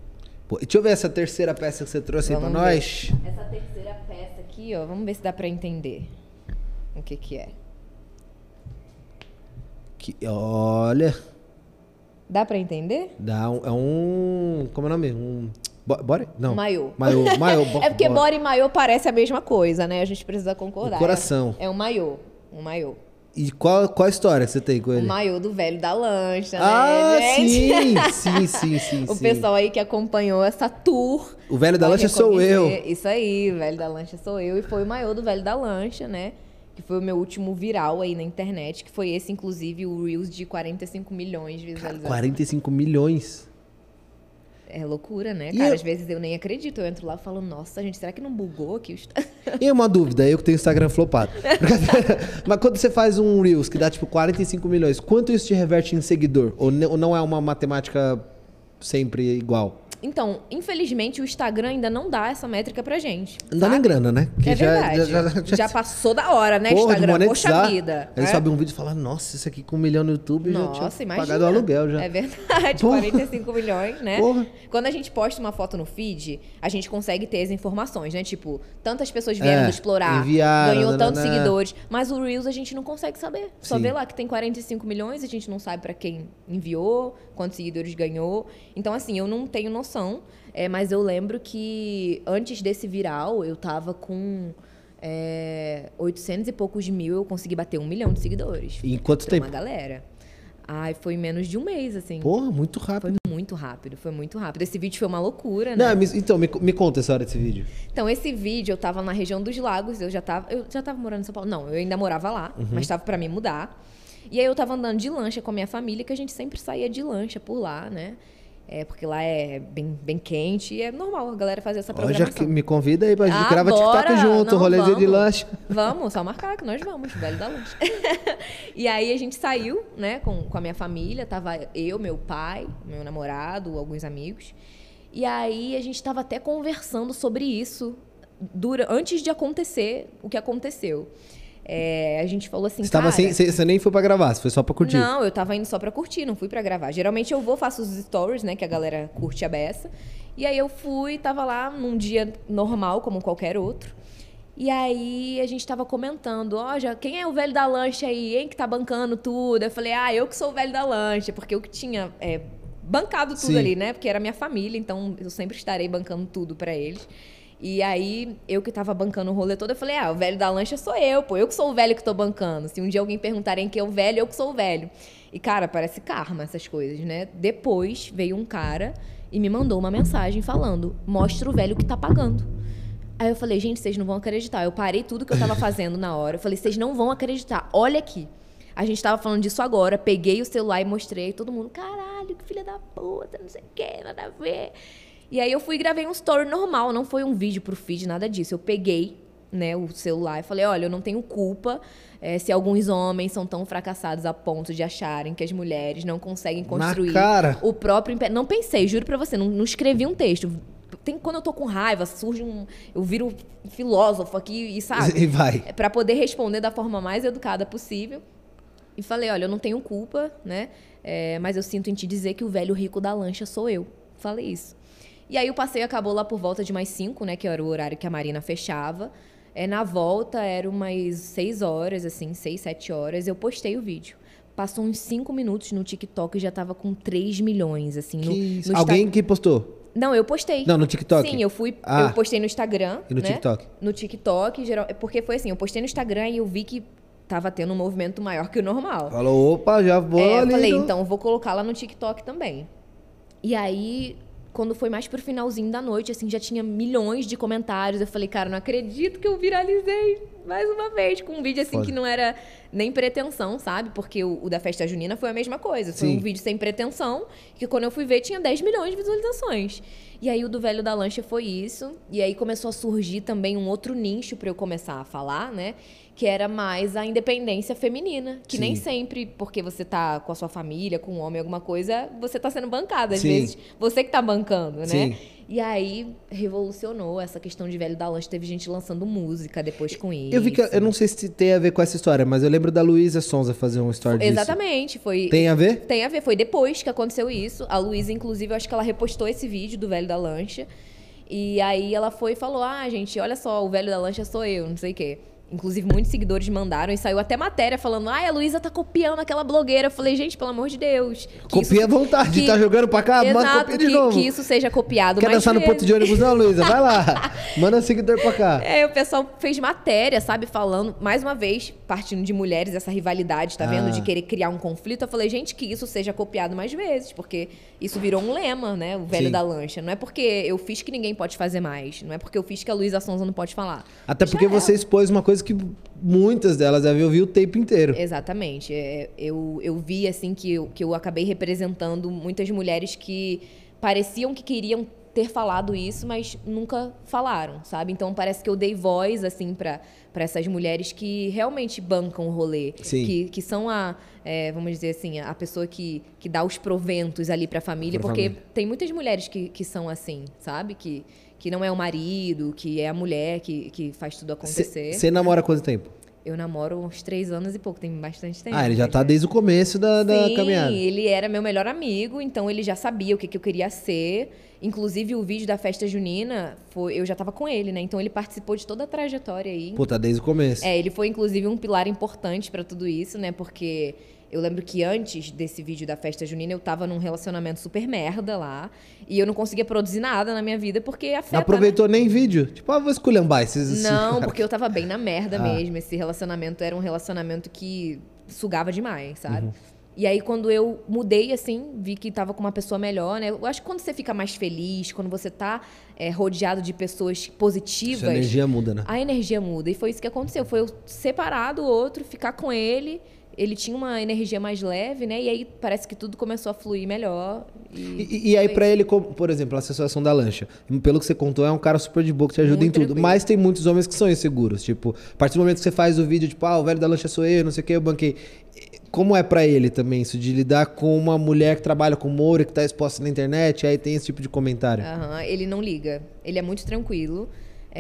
Pô, deixa eu ver essa terceira peça que você trouxe Vamos aí pra ver. nós. Essa terceira peça aqui, ó, vamos ver se dá para entender o que que é. Que, olha. Dá para entender? Dá, um, é um, como é o nome? Um Bore? Não. Maiô. Maiô, maiô. é porque bore e maiô parece a mesma coisa, né? A gente precisa concordar. O coração. É, é um maiô, um maiô. E qual, qual a história que você tem com ele? O maiô do velho da lancha, ah, né, gente? sim, sim, sim, sim. o pessoal aí que acompanhou essa tour. O velho da lancha sou eu. Isso aí, o velho da lancha sou eu. E foi o maiô do velho da lancha, né? Que foi o meu último viral aí na internet, que foi esse, inclusive, o Reels de 45 milhões de visualizações. 45 milhões? É loucura, né, cara? Eu... Às vezes eu nem acredito. Eu entro lá e falo, nossa, gente, será que não bugou aqui? E uma dúvida, eu que tenho Instagram flopado. Mas quando você faz um Reels que dá tipo 45 milhões, quanto isso te reverte em seguidor? Ou não é uma matemática sempre igual? Então, infelizmente, o Instagram ainda não dá essa métrica pra gente. Não dá nem grana, né? Que é já, verdade. Já, já, já, passou da hora, né, Porra, Instagram? Poxa vida. Aí é? sobe um vídeo e fala, nossa, isso aqui com um milhão no YouTube nossa, já tinha imagina. pagado o aluguel já. É verdade, Porra. 45 milhões, né? Porra. Quando a gente posta uma foto no feed, a gente consegue ter as informações, né? Tipo, tantas pessoas vieram é, explorar, enviaram, ganhou né, tantos né, seguidores. Mas o Reels a gente não consegue saber. Só Sim. vê lá que tem 45 milhões, a gente não sabe para quem enviou, quantos seguidores ganhou. Então, assim, eu não tenho noção. É, mas eu lembro que antes desse viral, eu tava com é, 800 e poucos mil, eu consegui bater um milhão de seguidores. E em quanto Foi tempo? uma galera. Ai, foi menos de um mês, assim. Porra, muito Foi rápido. muito rápido, foi muito rápido. Esse vídeo foi uma loucura, né? Não, então, me, me conta essa hora desse vídeo. Então, esse vídeo, eu tava na região dos lagos, eu já tava, eu já tava morando em São Paulo. Não, eu ainda morava lá, Uhum. mas tava pra me mudar. E aí eu tava andando de lancha com a minha família, que a gente sempre saía de lancha por lá, né? É, porque lá é bem, bem quente e é normal a galera fazer essa programação. que- me convida aí pra gente Ah, gravar bora! TikTok junto, Não, rolezinho de lanche. Vamos, só marcar que nós vamos, velho da lanche. e aí a gente saiu, né, com, com a minha família, tava eu, meu pai, meu namorado, alguns amigos. E aí a gente tava até conversando sobre isso dura, antes de acontecer o que aconteceu. É, a gente falou assim, Você, cara, sem, você, você nem foi pra gravar, você foi só pra curtir. não, eu tava indo só pra curtir, não fui pra gravar. Geralmente eu vou, faço os stories, né, que a galera curte a beça. E aí eu fui, tava lá num dia normal, como qualquer outro. E aí a gente tava comentando, ó, já, quem é o velho da lancha aí, hein, que tá bancando tudo? Eu falei, ah, eu que sou o velho da lancha, porque eu que tinha é, bancado tudo Sim. ali, né? Porque era minha família, então eu sempre estarei bancando tudo pra eles. E aí, eu que tava bancando o rolê todo, eu falei, ah, o velho da lancha sou eu, pô. Eu que sou o velho que tô bancando. Se um dia alguém perguntarem quem é o velho, eu que sou o velho. E, cara, parece karma essas coisas, né? Depois veio um cara e me mandou uma mensagem falando: mostra o velho que tá pagando. Aí eu falei, gente, vocês não vão acreditar. Eu parei tudo que eu tava fazendo na hora. Eu falei, vocês não vão acreditar. Olha aqui. A gente tava falando disso agora. Peguei o celular e mostrei. Todo mundo, caralho, que filha da puta, não sei o que, nada a ver. E aí eu fui e gravei um story normal. Não foi um vídeo pro feed, nada disso. Eu peguei né, o celular e falei, olha, eu não tenho culpa eh, se alguns homens são tão fracassados a ponto de acharem que as mulheres não conseguem construir o próprio império. Não pensei, juro pra você, não, não escrevi um texto. Tem, quando eu tô com raiva, surge um. Eu viro filósofo aqui e sabe? E vai. É para poder responder da forma mais educada possível. E falei, olha, eu não tenho culpa, né? É, mas eu sinto em te dizer que o velho rico da lancha sou eu. Falei isso. E aí o passeio acabou lá por volta de mais cinco, né? Que era o horário que a Marina fechava. É, na volta era umas seis horas, assim, seis, sete horas. Eu postei o vídeo. Passou uns cinco minutos no TikTok e já tava com 3 milhões, assim. No, no Alguém que postou? Não, eu postei. Não, no TikTok? Sim, eu fui. Ah. Eu postei no Instagram. E no né? TikTok? No TikTok, geral, é porque foi assim, eu postei no Instagram e eu vi que tava tendo um movimento maior que o normal. Falou, opa, já vou É, eu falei, então vou colocar lá no TikTok também. E aí, quando foi mais pro finalzinho da noite, assim, já tinha milhões de comentários. Eu falei, cara, não acredito que eu viralizei mais uma vez com um vídeo assim Foda. que não era nem pretensão, sabe? Porque o, o da festa junina foi a mesma coisa. Foi Sim. um vídeo sem pretensão, que quando eu fui ver tinha 10 milhões de visualizações. E aí o do velho da lancha foi isso. E aí começou a surgir também um outro nicho para eu começar a falar, né? Que era mais a independência feminina. Que nem Sim. sempre, porque você tá com a sua família, com um homem, alguma coisa, você tá sendo bancada. Às Sim. vezes, você que tá bancando, né? Sim. E aí revolucionou essa questão de velho da lancha. Teve gente lançando música depois com isso. Eu vi que, eu não sei se tem a ver com essa história, mas eu lembro da Luísa Sonza fazer um story disso. Exatamente, foi. Tem a ver? Tem a ver, foi depois que aconteceu isso. A Luísa, inclusive, eu acho que ela repostou esse vídeo do velho da lancha. E aí ela foi e falou: Ah, gente, olha só, o velho da lancha sou eu, não sei o quê. Inclusive, muitos seguidores mandaram e saiu até matéria falando: Ai, a Luísa tá copiando aquela blogueira. Eu falei, gente, pelo amor de Deus. Copia à vontade, que- tá jogando pra cá, manda Exato, copia de que, novo. que isso seja copiado Quer dançar no ponto vezes. de ônibus não, Luísa? Vai lá. Manda seguidor pra cá. É, o pessoal fez matéria, sabe, falando, mais uma vez, partindo de mulheres, essa rivalidade, tá vendo? Ah. De querer criar um conflito. Eu falei, gente, que isso seja copiado mais vezes, porque isso virou um lema, né? O velho Sim. da lancha. Não é porque eu fiz que ninguém pode fazer mais. Não é porque eu fiz que a Luísa Sonza não pode falar. Até Já porque é. você expôs uma coisa que muitas delas devem ouvir o tempo inteiro. Exatamente. É, eu, eu vi, assim, que eu, que eu acabei representando muitas mulheres que pareciam que queriam ter falado isso, mas nunca falaram, sabe? Então parece que eu dei voz, assim, para essas mulheres que realmente bancam o rolê. Sim. Que, que são a, é, vamos dizer assim, a pessoa que, que dá os proventos ali pra família. Pra porque família. tem muitas mulheres que, que são assim, sabe? Que, que não é o marido, que é a mulher que, que faz tudo acontecer. Você namora há quanto tempo? Eu namoro uns três anos e pouco, tem bastante tempo. ah, ele já tá desde o começo da, da Sim, caminhada. ele era meu melhor amigo, então ele já sabia o que, que eu queria ser. Inclusive, o vídeo da festa junina, foi, eu já tava com ele, né? Então ele participou de toda a trajetória aí. Pô, tá desde o começo. É, ele foi inclusive um pilar importante pra tudo isso, né? Porque eu lembro que antes desse vídeo da festa junina, eu tava num relacionamento super merda lá. E eu não conseguia produzir nada na minha vida porque afeta. Não aproveitou né? nem vídeo? Tipo, ah, vou esculhambar esses. Não, porque eu tava bem na merda ah. mesmo. Esse relacionamento era um relacionamento que sugava demais, sabe? Uhum. E aí, quando eu mudei, assim, vi que tava com uma pessoa melhor, né? Eu acho que quando você fica mais feliz, quando você tá é, rodeado de pessoas positivas. A energia muda, né? A energia muda. E foi isso que aconteceu. Foi eu separar do outro, ficar com ele ele tinha uma energia mais leve, né? E aí parece que tudo começou a fluir melhor. E, e, e aí, para ele, por exemplo, a associação da lancha, pelo que você contou, é um cara super de boa que te ajuda Muito em tudo. Tranquilo. Mas tem muitos homens que são inseguros. Tipo, a partir do momento que você faz o vídeo, tipo, ah, o velho da lancha sou eu, não sei o que, eu banquei. Como é para ele também isso, de lidar com uma mulher que trabalha com humor e que tá exposta na internet, aí tem esse tipo de comentário? Uhum, ele não liga. Ele é muito tranquilo.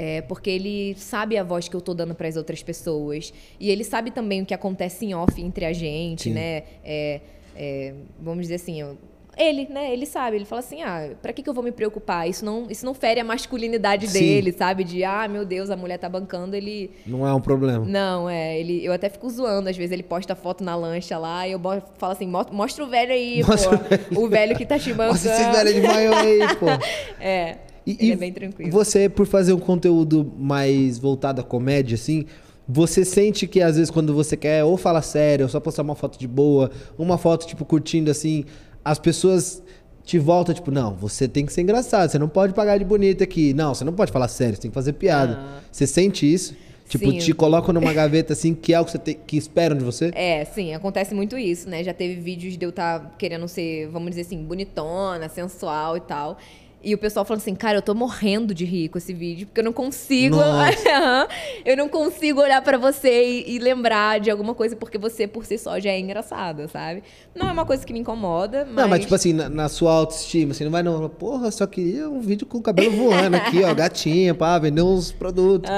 É, porque ele sabe a voz que eu tô dando para as outras pessoas. E ele sabe também o que acontece em off entre a gente, Sim. né? É, é, vamos dizer assim, eu, ele, né? Ele sabe. Ele fala assim: ah, pra que, que eu vou me preocupar? Isso não, isso não fere a masculinidade Sim. dele, sabe? De, ah, meu Deus, a mulher tá bancando, ele. Não é um problema. Não, é. Ele, eu até fico zoando, às vezes ele posta foto na lancha lá e eu falo assim: mostra o velho aí, mostra pô. O velho que tá te bancando. Mostra esse velho de maior aí, pô. é. E, ele é bem tranquilo. Você, por fazer um conteúdo mais voltado à comédia, assim, você sente que às vezes quando você quer ou falar sério, ou só postar uma foto de boa, uma foto, tipo, curtindo assim, as pessoas te voltam, tipo, não, você tem que ser engraçado, você não pode pagar de bonita aqui. Não, você não pode falar sério, você tem que fazer piada. Ah. Você sente isso? Tipo, sim. te colocam numa gaveta assim, que é o que você te, que esperam de você? É, sim, acontece muito isso, né? Já teve vídeos de eu estar tá querendo ser, vamos dizer assim, bonitona, sensual e tal. E o pessoal falando assim, cara, eu tô morrendo de rir com esse vídeo, porque eu não consigo. eu não consigo olhar para você e, e, lembrar de alguma coisa, porque você por si só já é engraçada, sabe? Não é uma coisa que me incomoda, mas. Não, mas tipo assim, na, na sua autoestima, assim, não vai não. Porra, só queria um vídeo com o cabelo voando aqui, ó, gatinha, pá, vender uns produtos.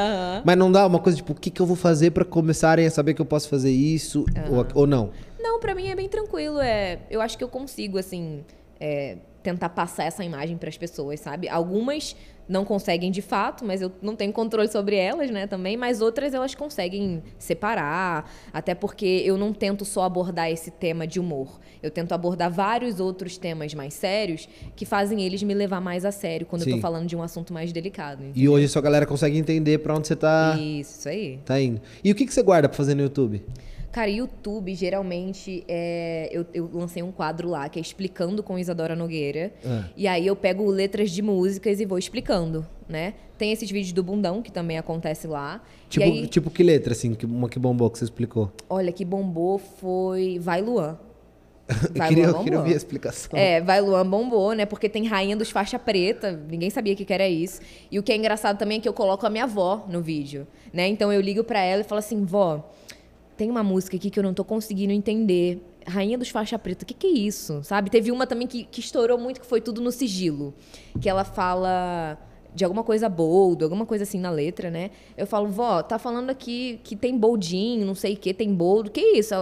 Mas não dá uma coisa tipo, o que, que eu vou fazer para começarem a saber que eu posso fazer isso ou, ou não? Não, para mim é bem tranquilo. É, eu acho que eu consigo, assim. É, tentar passar essa imagem para as pessoas, sabe? Algumas não conseguem de fato, mas eu não tenho controle sobre elas, né, também, mas outras elas conseguem separar, até porque eu não tento só abordar esse tema de humor. Eu tento abordar vários outros temas mais sérios que fazem eles me levar mais a sério quando Sim. eu tô falando de um assunto mais delicado. Entendeu? E hoje sua galera consegue entender para onde você tá Isso aí. Tá indo. E o que que você guarda para fazer no YouTube? Cara, YouTube, geralmente, é, eu, eu, lancei um quadro lá que é explicando com Isadora Nogueira. É. E aí eu pego letras de músicas e vou explicando, né? Tem esses vídeos do bundão, que também acontece lá. Tipo, aí, tipo que letra, assim, uma que bombou que você explicou? Olha, que bombou foi Vai Luan. Vai eu queria, Luan eu queria ouvir a explicação. É, Vai Luan bombou, né? Porque tem Rainha dos Faixa Preta, ninguém sabia o que, que era isso. E o que é engraçado também é que eu coloco a minha avó no vídeo, né? Então eu ligo para ela e falo assim, vó tem uma música aqui que eu não tô conseguindo entender. Rainha dos Faixa Preta, o que, que é isso? Sabe? Teve uma também que, que estourou muito, que foi tudo no sigilo. Que ela fala de alguma coisa bold, alguma coisa assim na letra, né? Eu falo, vó, tá falando aqui que tem boldinho, não sei o que, tem bold, que isso?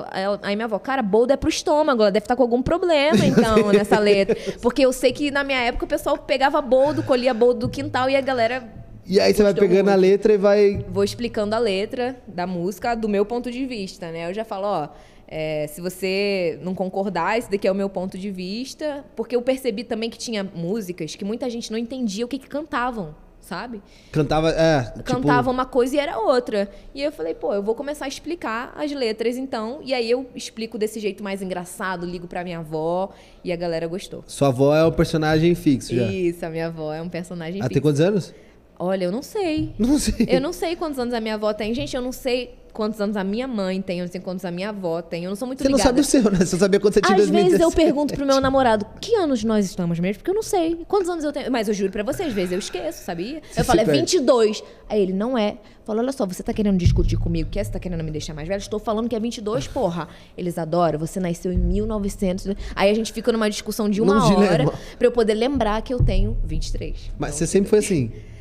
Aí minha avó, cara, bold é pro estômago, ela deve estar tá com algum problema, então, nessa letra. Porque eu sei que na minha época o pessoal pegava boldo, colhia boldo do quintal e a galera e aí você vai pegando muito. a letra e vai. Vou explicando a letra da música do meu ponto de vista, né? Eu já falo, ó. É, se você não concordar, esse daqui é o meu ponto de vista. Porque eu percebi também que tinha músicas que muita gente não entendia o que, que cantavam, sabe? Cantava, é. Tipo Cantava tipo... uma coisa e era outra. E eu falei, pô, eu vou começar a explicar as letras então. E aí eu explico desse jeito mais engraçado, ligo pra minha avó e a galera gostou. Sua avó é um personagem fixo já? Isso, a minha avó é um personagem Até fixo. Até quantos anos? Olha, eu não sei. Não sei. Eu não sei quantos anos a minha avó tem. Gente, eu não sei quantos anos a minha mãe tem, eu não sei quantos a minha avó tem. Eu não sou muito Você ligada. não sabe o seu, né? Você sabia quanto você tinha Às vezes eu pergunto pro meu namorado, que anos nós estamos mesmo? Porque eu não sei. Quantos anos eu tenho? Mas eu juro pra você, às vezes eu esqueço, sabia? Você eu falo, é 22. Aí ele, não é. Falo, olha só, você tá querendo discutir comigo, que é? Você tá querendo me deixar mais velho? Estou falando que é 22, porra. Eles adoram, você nasceu em 1900. Aí a gente fica numa discussão de uma Num hora dilema. pra eu poder lembrar que eu tenho 23. Mas você sempre foi assim?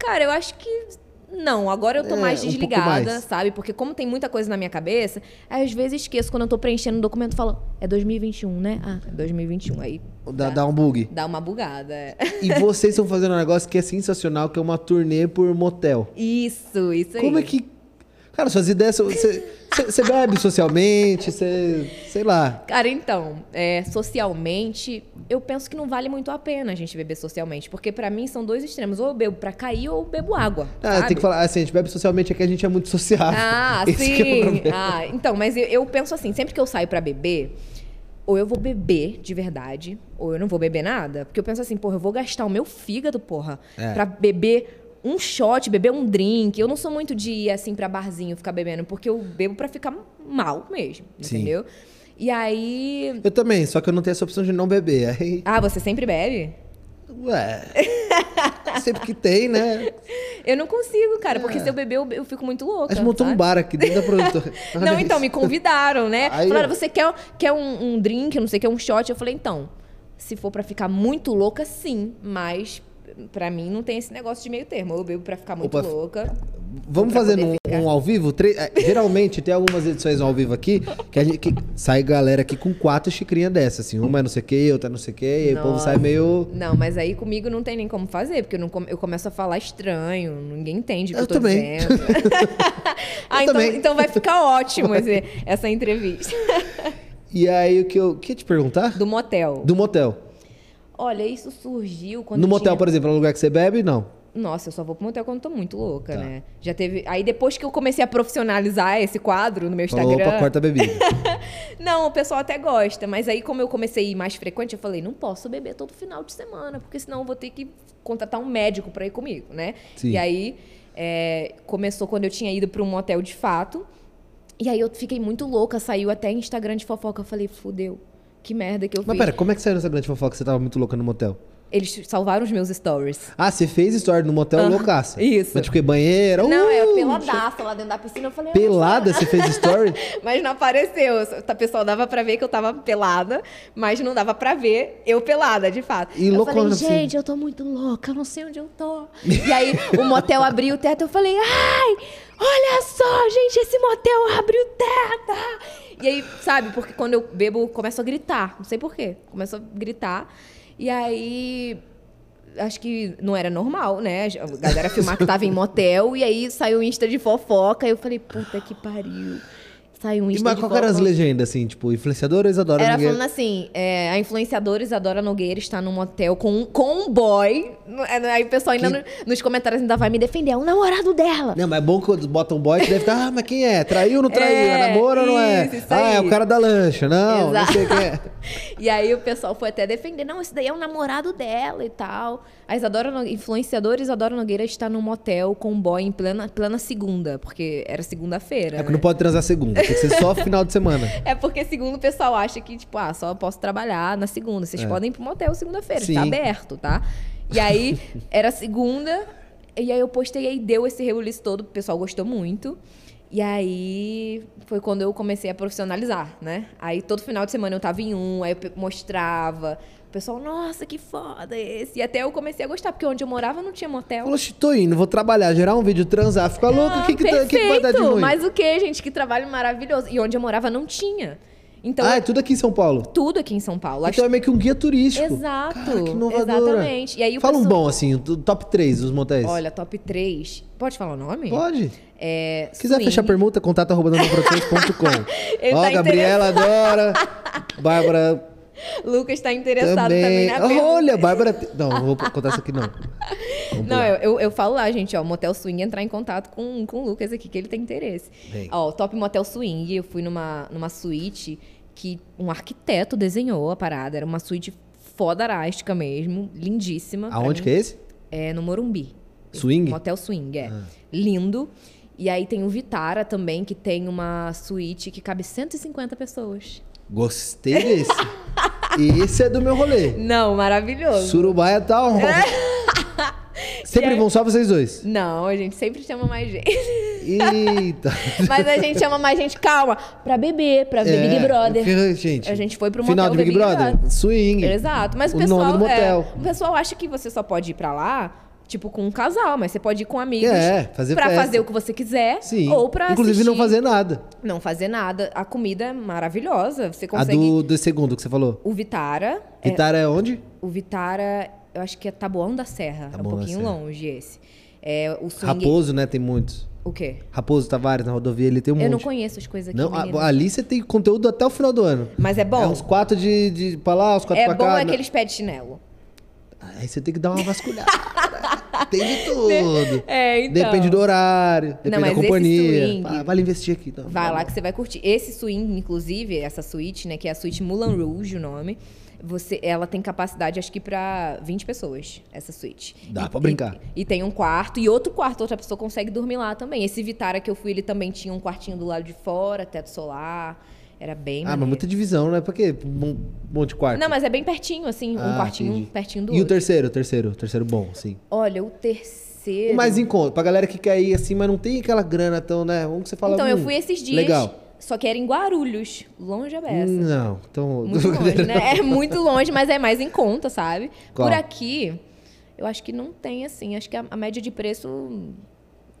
Cara, eu acho que não, agora eu tô é, mais desligada, um mais. sabe? Porque como tem muita coisa na minha cabeça, às vezes esqueço quando eu tô preenchendo um documento, falo, é 2021, né? Ah, é 2021. Aí dá, dá, dá um bug. Dá uma bugada. É. E vocês estão fazendo um negócio que é sensacional, que é uma turnê por motel. Isso, isso aí. Como é que Cara, suas ideias. Você, você- bebe socialmente, você. Sei lá. Cara, então, é, socialmente, eu penso que não vale muito a pena a gente beber socialmente. Porque pra mim são dois extremos. Ou eu bebo pra cair ou eu bebo água. Ah, tem que falar assim, a gente bebe socialmente é que a gente é muito sociável. Ah, Esse é sim. problema. ah, então, mas eu, eu penso assim, sempre que eu saio pra beber, ou eu vou beber de verdade, ou eu não vou beber nada. Porque eu penso assim, porra, eu vou gastar o meu fígado, porra, É. pra beber um shot, beber um drink. Eu não sou muito de ir assim pra barzinho ficar bebendo, porque eu bebo pra ficar mal mesmo, Sim. entendeu? E aí. Eu também, só que eu não tenho essa opção de não beber. Aí, Ah, você sempre bebe? ué. sempre que tem, né? Eu não consigo, cara, porque se eu beber, eu, eu fico muito louca. A gente montou um sabe? bar aqui dentro da produtora. Não, então, me convidaram, né? Aí, Falaram, você quer, quer um, um drink, não sei, quer um shot? Eu falei, então, se for pra ficar muito louca, sim. Mas, pra mim, não tem esse negócio de meio termo. Eu bebo pra ficar muito Opa, louca. Vamos fazer um, um ao vivo? Tre- é, Geralmente tem algumas edições ao vivo aqui que, a gente, que sai galera aqui com quatro xicrinhas dessas, assim. Uma é não sei o que, outra é não sei o que, e aí o povo sai meio. Não, mas aí comigo não tem nem como fazer, porque eu, não come- eu começo a falar estranho, ninguém entende o que eu, Eu tô também. dizendo. ah, então, também. então vai ficar ótimo esse- essa entrevista. E aí o que eu. O que ia te perguntar? Do motel. Do motel. Olha, isso surgiu quando no motel, tinha... por exemplo, é um lugar que você bebe? Não. Nossa, eu só vou pro motel quando tô muito louca, Tá. né? Já teve. Aí depois que eu comecei a profissionalizar esse quadro no meu Falou, Instagram. opa, corta a bebida. Não, o pessoal até gosta, mas aí como eu comecei a ir mais frequente, eu falei, não posso beber todo final de semana, porque senão eu vou ter que contratar um médico pra ir comigo, né? Sim. E aí é, começou quando eu tinha ido pra um motel de fato. E aí eu fiquei muito louca, saiu até Instagram de fofoca. Eu falei, fudeu, que merda que eu Mas fiz. pera, como é que saiu nessa grande fofoca que você tava muito louca no motel? Eles salvaram os meus stories. Ah, você fez história no motel Aham, loucaça. isso. Mas tipo, que banheira. Não, é uh, peladaça lá dentro da piscina. Eu falei, "Ah, Pelada, você fez story? Mas não apareceu. O pessoal dava pra ver que eu tava pelada, mas não dava pra ver eu pelada, de fato. E eu loucona falei, assim. gente, eu tô muito louca, eu não sei onde eu tô. e aí o motel abriu o teto, eu falei, ai, olha só, gente, esse motel abre o teto. E aí, sabe, porque quando eu bebo, começo a gritar. Não sei porquê. Começo a gritar. E aí. Acho que não era normal, né? A galera filmar que tava em motel e aí saiu um Insta de fofoca. E eu falei, puta que pariu. Saiu um E mas qual eram as legendas, assim? Tipo, influenciadores adoram Era falando assim, é, a influenciadora Isadora Nogueira está num motel com, um- com um boy. É, Aí o pessoal ainda no- nos comentários ainda vai me defender. É o namorado dela. Não, mas é bom que quando botam um boy que deve ficar, ah, mas quem é? Traiu ou não traiu? É, É, namoro ou não é? isso, isso ah, é aí. o cara da lancha. Não, não Exato. sei quem é. E aí o pessoal foi até defender. Não, esse daí é o namorado dela e tal. A Isadora, No- influenciadora Isadora Nogueira está num motel com um boy em plena, plena segunda. Porque era segunda-feira. É né? porque não pode transar segunda, tem que ser só final de semana. É porque segundo o pessoal acha que, tipo, ah, só posso trabalhar na segunda. Vocês É. podem ir pro motel segunda-feira, Sim. tá aberto, tá? E aí, era segunda, e aí eu postei, aí deu esse rebuliço todo, o pessoal gostou muito. E aí, foi quando eu comecei a profissionalizar, né? Aí, todo final de semana eu tava em um, aí eu mostrava. O pessoal, nossa, que foda esse. E até eu comecei a gostar, porque onde eu morava não tinha motel. Falou, "Xi, tô indo, vou trabalhar, gerar um vídeo, transar, ficar louco, o que, que, tá- que que vai dar de ruim? Mas o que, gente? Que trabalho maravilhoso. E onde eu morava não tinha. Então, ah, é tudo aqui em São Paulo. tudo aqui em São Paulo. Então é meio que um guia turístico. Exato. Cara, que inovadora. Exatamente. E aí Fala um pessoal- bom, assim, o top 3 dos motéis. Olha, top 3. Ppode falar o nome? Pode. É, Se quiser swing. fechar permuta, contato arroba Ó, tá Gabriela adora. Bárbara Lucas está interessado também, também. na pergunta. Olha, Bárbara. Não, não vou contar isso aqui não. Vamos Não, eu, eu, eu falo lá, gente, ó, Motel Swing entrar em contato com, com o Lucas aqui, que ele tem interesse. Bem. Ó, o Top Motel Swing, eu fui numa, numa suíte que um arquiteto desenhou a parada. Era uma suíte fodarástica mesmo, lindíssima. Aonde que é esse? É no Morumbi. Swing? Motel Swing, é. Ah. Lindo. E aí tem o Vitara também, que tem uma suíte que cabe 150 pessoas. Gostei desse. Esse é do meu rolê. Não, maravilhoso. Surubaia tá on. Sempre E aí- vão só vocês dois. Não, a gente sempre chama mais gente. Eita. Mas a gente chama mais gente, calma, pra beber, pra ver É, Big Brother. gente, A gente foi pro Final motel de Big, ver Big Brother. Brother. Swing. Exato, mas o, o pessoal. nome do é, motel. o pessoal acha que você só pode ir pra lá, tipo, com um casal, mas você pode ir com amigos. É, fazer Pra festa. fazer o que você quiser. Sim. Ou pra Inclusive não assistir. fazer nada. Não fazer nada. A comida é maravilhosa. Você A consegue. do, do segundo que você falou. O Vitara. é- Vitara é onde? O Vitara, eu acho que é Taboão da Serra. é um Taboão pouquinho Serra. longe esse. É, o swing... Raposo, né? Tem muitos. O quê? Raposo Tavares na rodovia, ele tem um Eu não monte. conheço as coisas aqui, Não, a- ali você tem conteúdo até o final do ano. Mas é bom? É uns quatro de, de pra lá, uns quatro É pra bom cá. é né? aqueles pés de chinelo. Aí você tem que dar uma vasculhada. tem de tudo. É, então. Depende do horário, depende mas da companhia. swing- Ah, vale investir aqui. Não, Vai não. lá que você vai curtir. Esse swing, inclusive, essa suíte, né, que é a suíte Moulin Rouge, o nome, você, ela tem capacidade, acho que pra 20 pessoas, essa suíte. Dá pra brincar. E, e tem um quarto e outro quarto, outra pessoa consegue dormir lá também. Esse Vitara que eu fui, ele também tinha um quartinho do lado de fora, teto solar. Era bem Ah, mas muita divisão, né? Pra quê? Um monte de quarto. Não, mas é bem pertinho, assim, um Ah, quartinho entendi. pertinho do E o outro. terceiro, o terceiro, o terceiro bom, sim. Olha, o terceiro. O mais em conta, pra galera que quer ir assim, mas não tem aquela grana tão, né? Vamos que você fala. Então, eu fui esses dias. Legal. Só que era em Guarulhos, longe a beça. Não, então. Muito longe, né? É muito longe, mas é mais em conta, sabe? Qual? Por aqui, eu acho que não tem, assim. Acho que a, a média de preço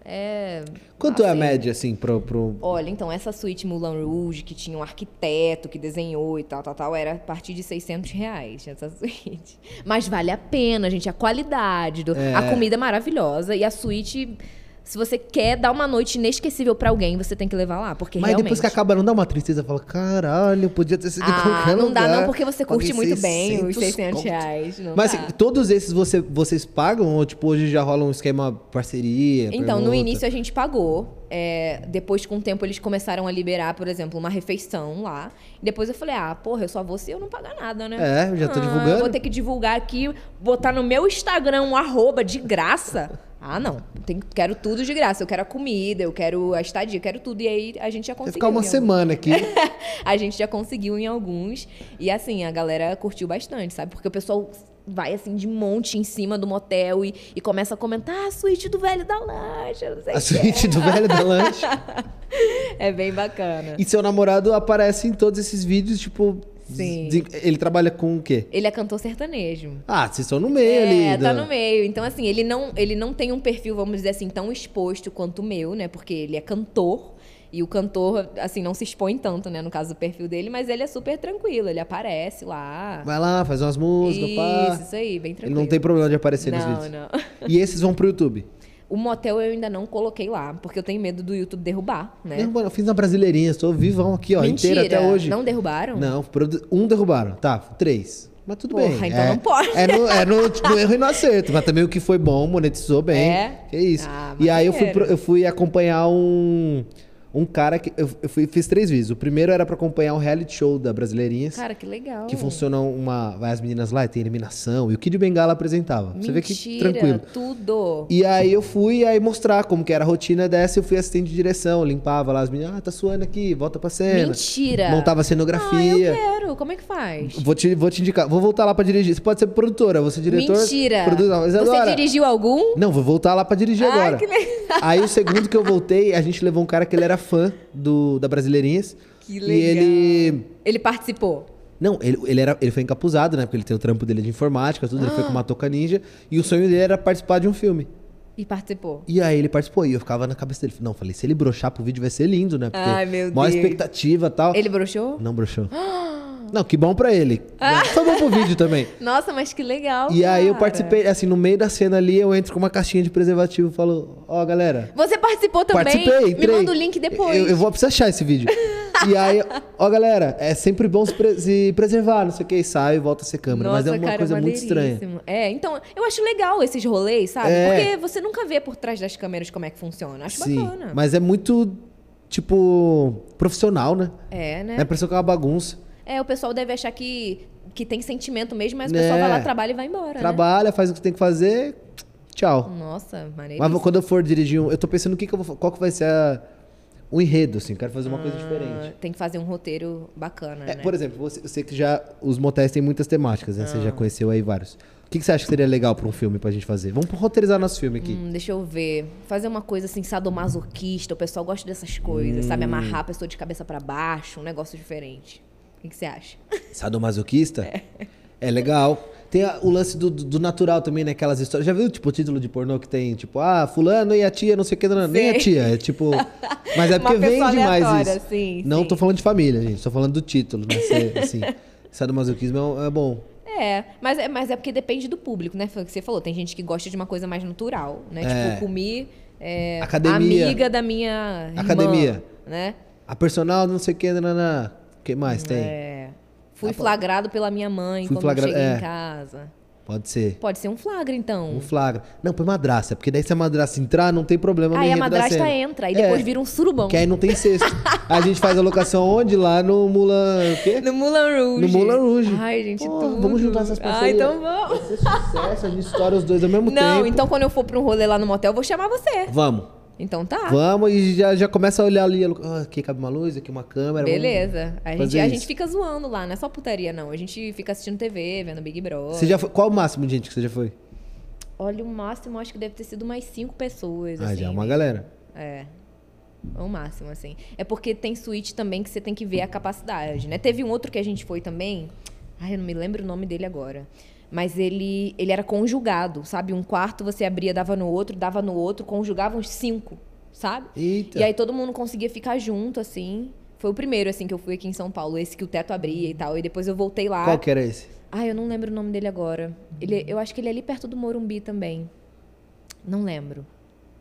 é. Quanto é a assim, média, assim, pro. pro... Olha, então, essa suíte Moulin Rouge, que tinha um arquiteto que desenhou e tal, tal, tal, era a partir de 600 reais, essa suíte. Mas vale a pena, gente, a qualidade, do, É. a comida é maravilhosa e a suíte, se você quer dar uma noite inesquecível pra alguém, você tem que levar lá, porque Mas realmente... depois que acaba, não dá uma tristeza? Fala, caralho, podia ter sido em Ah, qualquer não lugar. dá não, porque você curte muito bem os 600 conto. reais. Não Mas assim, todos esses você, vocês pagam ou tipo hoje já rola um esquema parceria? Então, no permuta? início a gente pagou. é, depois, com o tempo, eles começaram a liberar, por exemplo, uma refeição lá. E depois eu falei, ah, porra, eu só vou se eu não pagar nada, né? É, eu já tô Ah, divulgando. Vou ter que divulgar aqui, botar no meu Instagram um arroba de graça. Ah, não. Tem, quero tudo de graça. Eu quero a comida, eu quero a estadia, eu quero tudo. E aí a gente já Vai conseguiu. ficar uma em semana aqui. a gente já conseguiu em alguns. E assim, a galera curtiu bastante, sabe? Porque o pessoal vai assim de monte em cima do motel e, e começa a comentar ah, a suíte do velho da lancha, não sei A o quê." suíte do velho da lanche. É bem bacana. E seu namorado aparece em todos esses vídeos, tipo. Sim. de- Ele trabalha com o quê? Ele é cantor sertanejo. Ah, vocês estão no meio ali. É, tá no meio. Então, assim, ele não, ele não tem um perfil, vamos dizer assim, tão exposto quanto o meu, né? Porque ele é cantor. E o cantor, assim, não se expõe tanto, né? No caso do perfil dele, mas ele é super tranquilo. Ele aparece lá. Vai lá, faz umas músicas, pá. Isso, isso aí, bem Ele tranquilo. não tem problema de aparecer nos Não, vídeos. não. E esses vão pro YouTube. O motel eu ainda não coloquei lá, porque eu tenho medo do YouTube derrubar, né? Derrubaram, Eu fiz na Brasileirinha, estou vivão aqui, ó, Mentira. inteira até hoje. Não derrubaram? Não, um derrubaram. Tá, três. Mas tudo Porra, bem. então é, não pode. É no, é no, no erro e no acerto. Mas também o que foi bom, monetizou bem. É? Que isso. Ah, e aí eu fui, eu fui acompanhar um, um cara que. Eu, eu fui- fiz três vídeos. O primeiro era pra acompanhar um reality show da Brasileirinhas. Cara, que legal. Que funciona uma. Vai as meninas lá e tem eliminação. E o Kid Bengala apresentava. Você vê que Mentira, tranquilo. tudo. E aí eu fui aí mostrar como que era a rotina dessa, eu fui assistente de direção, limpava lá as meninas, ah, tá suando aqui, volta pra cena. Mentira. Montava Ah, cenografia. eu quero. Como é que faz? Vou te, vou te indicar, vou voltar lá pra dirigir. Você pode ser produtora, você diretor. Mentira. Produz, mas Você agora. dirigiu algum? Não, vou voltar lá pra dirigir Ai, agora. que legal. Aí o segundo que eu voltei, a gente levou um cara que ele era fã do, da Brasileirinhas. Que E legal. ele. Ele participou. Não, ele, ele, era, ele foi encapuzado, né? Porque ele tem o trampo dele de informática, tudo. Ele foi Ah. com uma toca ninja. E o sonho dele era participar de um filme. E participou. E aí ele participou. E eu ficava na cabeça dele. Não, falei, se ele broxar pro vídeo vai ser lindo, né? Porque Ai, meu maior Deus. expectativa e tal. Ele broxou? Não broxou. Não, que bom pra ele. Foi bom pro vídeo também. Nossa, mas que legal. E aí eu cara. participei, assim, no meio da cena ali, eu entro com uma caixinha de preservativo e falo, ó, galera. Você participou também? Participei, Me entrei. manda o link depois. Eu, eu vou precisar achar esse vídeo. e aí, ó, galera, é sempre bom se, pre- se preservar, não sei o que, e sai e volta a ser câmera. Nossa, mas é uma cara, coisa muito estranha. É, então, eu acho legal esses rolês, sabe? É. Porque você nunca vê por trás das câmeras como é que funciona. Acho Sim, bacana. mas é muito, tipo, profissional, né? É, né? É a impressão que é uma bagunça. É, o pessoal deve achar que, que tem sentimento mesmo, mas o pessoal vai lá, trabalha e vai embora, né? Trabalha, faz o que tem que fazer, tchau. Nossa, maneiro. Mas quando eu for dirigir um. Eu tô pensando o que, que eu vou, qual que vai ser a- o enredo, assim. Quero fazer uma coisa diferente. Tem que fazer um roteiro bacana, É, né? Por exemplo, você, eu sei que já. Os motéis têm muitas temáticas, né? Ah. Você já conheceu aí vários. O que, que você acha que seria legal pra um filme pra gente fazer? Vamos roteirizar nosso filme aqui. Hum, deixa eu ver. Fazer uma coisa assim, sadomasoquista. O pessoal gosta dessas coisas, Hum. sabe? Amarrar a pessoa de cabeça pra baixo, um negócio diferente. O que, que você acha? Sadomasoquista? É. legal. Tem a- o lance do, do natural também, né? Aquelas histórias. Já viu, tipo, o título de pornô que tem, tipo, ah, fulano e a tia, não sei o que, não, nem a tia. É tipo. Mas é porque vem demais isso. sim, não sim. tô falando de família, gente. Tô falando do título, né? Ser, assim, sadomasoquismo é, é bom. É, mas é, mas é porque depende do público, né? Foi o que você falou. Tem gente que gosta de uma coisa mais natural, né? É. Tipo, comi é, Academia. amiga da minha irmã, Academia. né? A personal, não sei o que, nanana. O que mais tem? É, fui Ah, flagrado pela minha mãe Fui quando flagra- cheguei é. em casa. Pode ser. Pode ser um flagra, então. Um flagra. Não, põe madraça, porque daí se a madraça entrar, não tem problema Aí a madrasta entra, e depois É, vira um surubão. Que aí não tem cesto. a gente faz a locação onde? Lá no Mulan... O quê? No Moulin Rouge. No Moulin Rouge. Ai, gente, Pô, tudo. vamos juntar essas Ah, parcerias. então vamos. Vai ser sucesso, a gente estoura os dois ao mesmo tempo. Não, então quando eu for pra um rolê lá no motel, eu vou chamar você. Vamos. Então tá. Vamos e já, já começa a olhar ali. Ah, aqui cabe uma luz, aqui uma câmera. Beleza. A gente, a isso. gente fica zoando lá, não é só putaria, não. A gente fica assistindo TV, vendo Big Brother. Você já foi, qual o máximo de gente que você já foi? Olha, o máximo acho que deve ter sido mais cinco pessoas. Ah, assim, já é uma né? galera. É. O máximo, assim. É porque tem suíte também que você tem que ver a capacidade, né? Teve um outro que a gente foi também. Ai, eu não me lembro o nome dele agora. Mas ele, ele era conjugado, sabe? Um quarto você abria, dava no outro, dava no outro, conjugava uns cinco, sabe? Eita. E aí todo mundo conseguia ficar junto, assim. Foi o primeiro, assim, que eu fui aqui em São Paulo. Esse que o teto abria e tal. E depois eu voltei lá. Qual que era esse? Ah, eu não lembro o nome dele agora. Ele, eu acho que ele é ali perto do Morumbi também. Não lembro.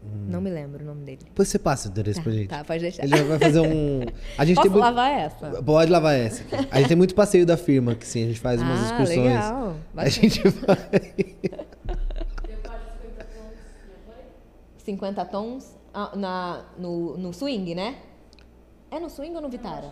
Não me lembro o nome dele. Depois você passa o endereço Tá, pra gente. tá, pode deixar. Ele vai fazer um. A gente Posso tem muito- lavar essa? Pode lavar essa. A gente tem muito passeio da firma, que sim, a gente faz umas ah, excursões. legal. A gente vai. 50 tons ah, na, no, no swing, né? É no swing ou no Vitara?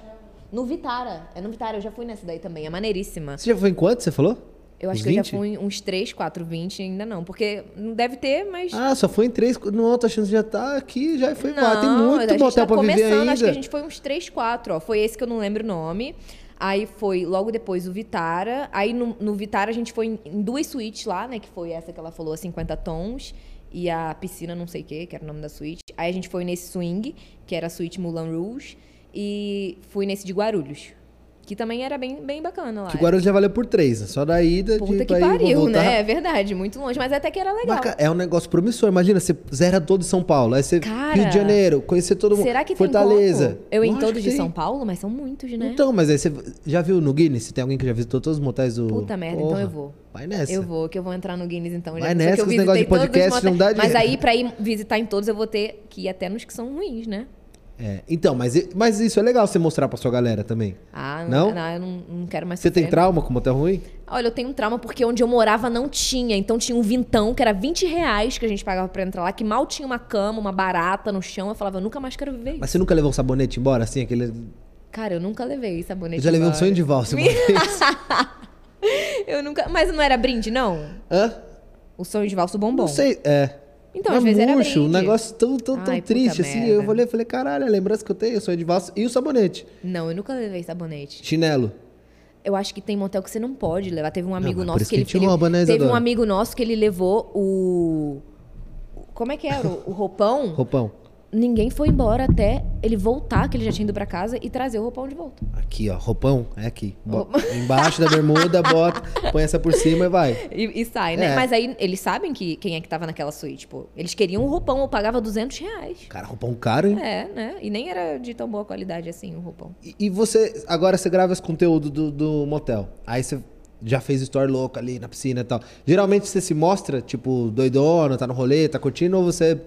No Vitara. É no Vitara. Eu já fui nessa daí também. É maneiríssima. Você já foi em quanto, você falou? Eu acho Uns que eu já 20? fui uns 3, 4, 20 ainda não. Porque não deve ter, mas... Ah, só foi em três. No tô achando que já tá aqui, já foi não, lá. Tem a muito gente motel tá pra viver começando. ainda. Acho que a gente foi uns 3, 4, ó. Foi esse que eu não lembro o nome. Aí foi logo depois o Vitara. Aí no, no Vitara a gente foi em, em duas suítes lá, né? Que foi essa que ela falou, a 50 tons. E a piscina não sei o que, que era o nome da suíte. Aí a gente foi nesse swing, que era a suíte Moulin Rouge. E fui nesse de Guarulhos. Que também era bem, bem bacana lá. Que o Guarulhos já valeu por três, né? Só da ida Puta de que pariu, voltar. né? É verdade, muito longe. Mas até que era legal. Mas, é um negócio promissor. Imagina, você zera todo São Paulo. Aí você Cara, Rio de Janeiro, conhecer todo mundo. Será que Fortaleza. tem como? Eu em Lógico todos de. São Paulo, mas são muitos, né? Então, mas aí você já viu no Guinness? Tem alguém que já visitou todos os motéis do. Puta merda, então eu vou. Vai nessa. Eu vou, que eu vou entrar no Guinness então. Vai nessa, que eu que os negócios de podcast não dá Mas dinheiro. aí, pra ir visitar em todos, eu vou ter que ir até nos que são ruins, né? É, então, mas, mas isso é legal você mostrar pra sua galera também. Ah, Não? não, eu não, não quero mais Você tem sofrer, trauma com motel ruim? Olha, eu tenho um trauma porque onde eu morava não tinha. Então tinha um vintão, que era 20 reais que a gente pagava pra entrar lá, que mal tinha uma cama, uma barata no chão. Eu falava, eu nunca mais quero viver isso. Mas você nunca levou um sabonete embora, assim? Aquele... Cara, eu nunca levei sabonete Eu já levei um embora. sonho de valsa uma vez. Eu nunca... Mas não era brinde, não? Hã? O sonho de valsa, bombom. Não sei, é. Então, às vezes era murcho, um brinde. negócio tão, tão, tão Ai, triste, assim. merda. Eu falei, falei, caralho, a lembrança que eu tenho, eu sonho de valsa e o sabonete. Não, eu nunca levei sabonete. Chinelo. Eu acho que tem motel que você não pode levar. Teve um amigo mas por nosso que que ele, ele- rouba, né, Teve um amigo nosso que ele levou o como é que era? O roupão? Roupão. Ninguém foi embora até ele voltar, que ele já tinha ido pra casa e trazer o roupão de volta. Aqui, ó, roupão, é aqui. Bo- Embaixo da bermuda, bota, põe essa por cima e vai. E, e sai, né? É. Mas aí eles sabem que quem é que tava naquela suíte, pô. Eles queriam o roupão, eu pagava 200 reais. Cara, roupão caro, hein? É, né? E nem era de tão boa qualidade assim o roupão. E, e você, agora você grava esse conteúdo do, do motel. Aí você já fez story louca ali na piscina e tal. Geralmente você se mostra, tipo, doidona, tá no rolê, tá curtindo, ou você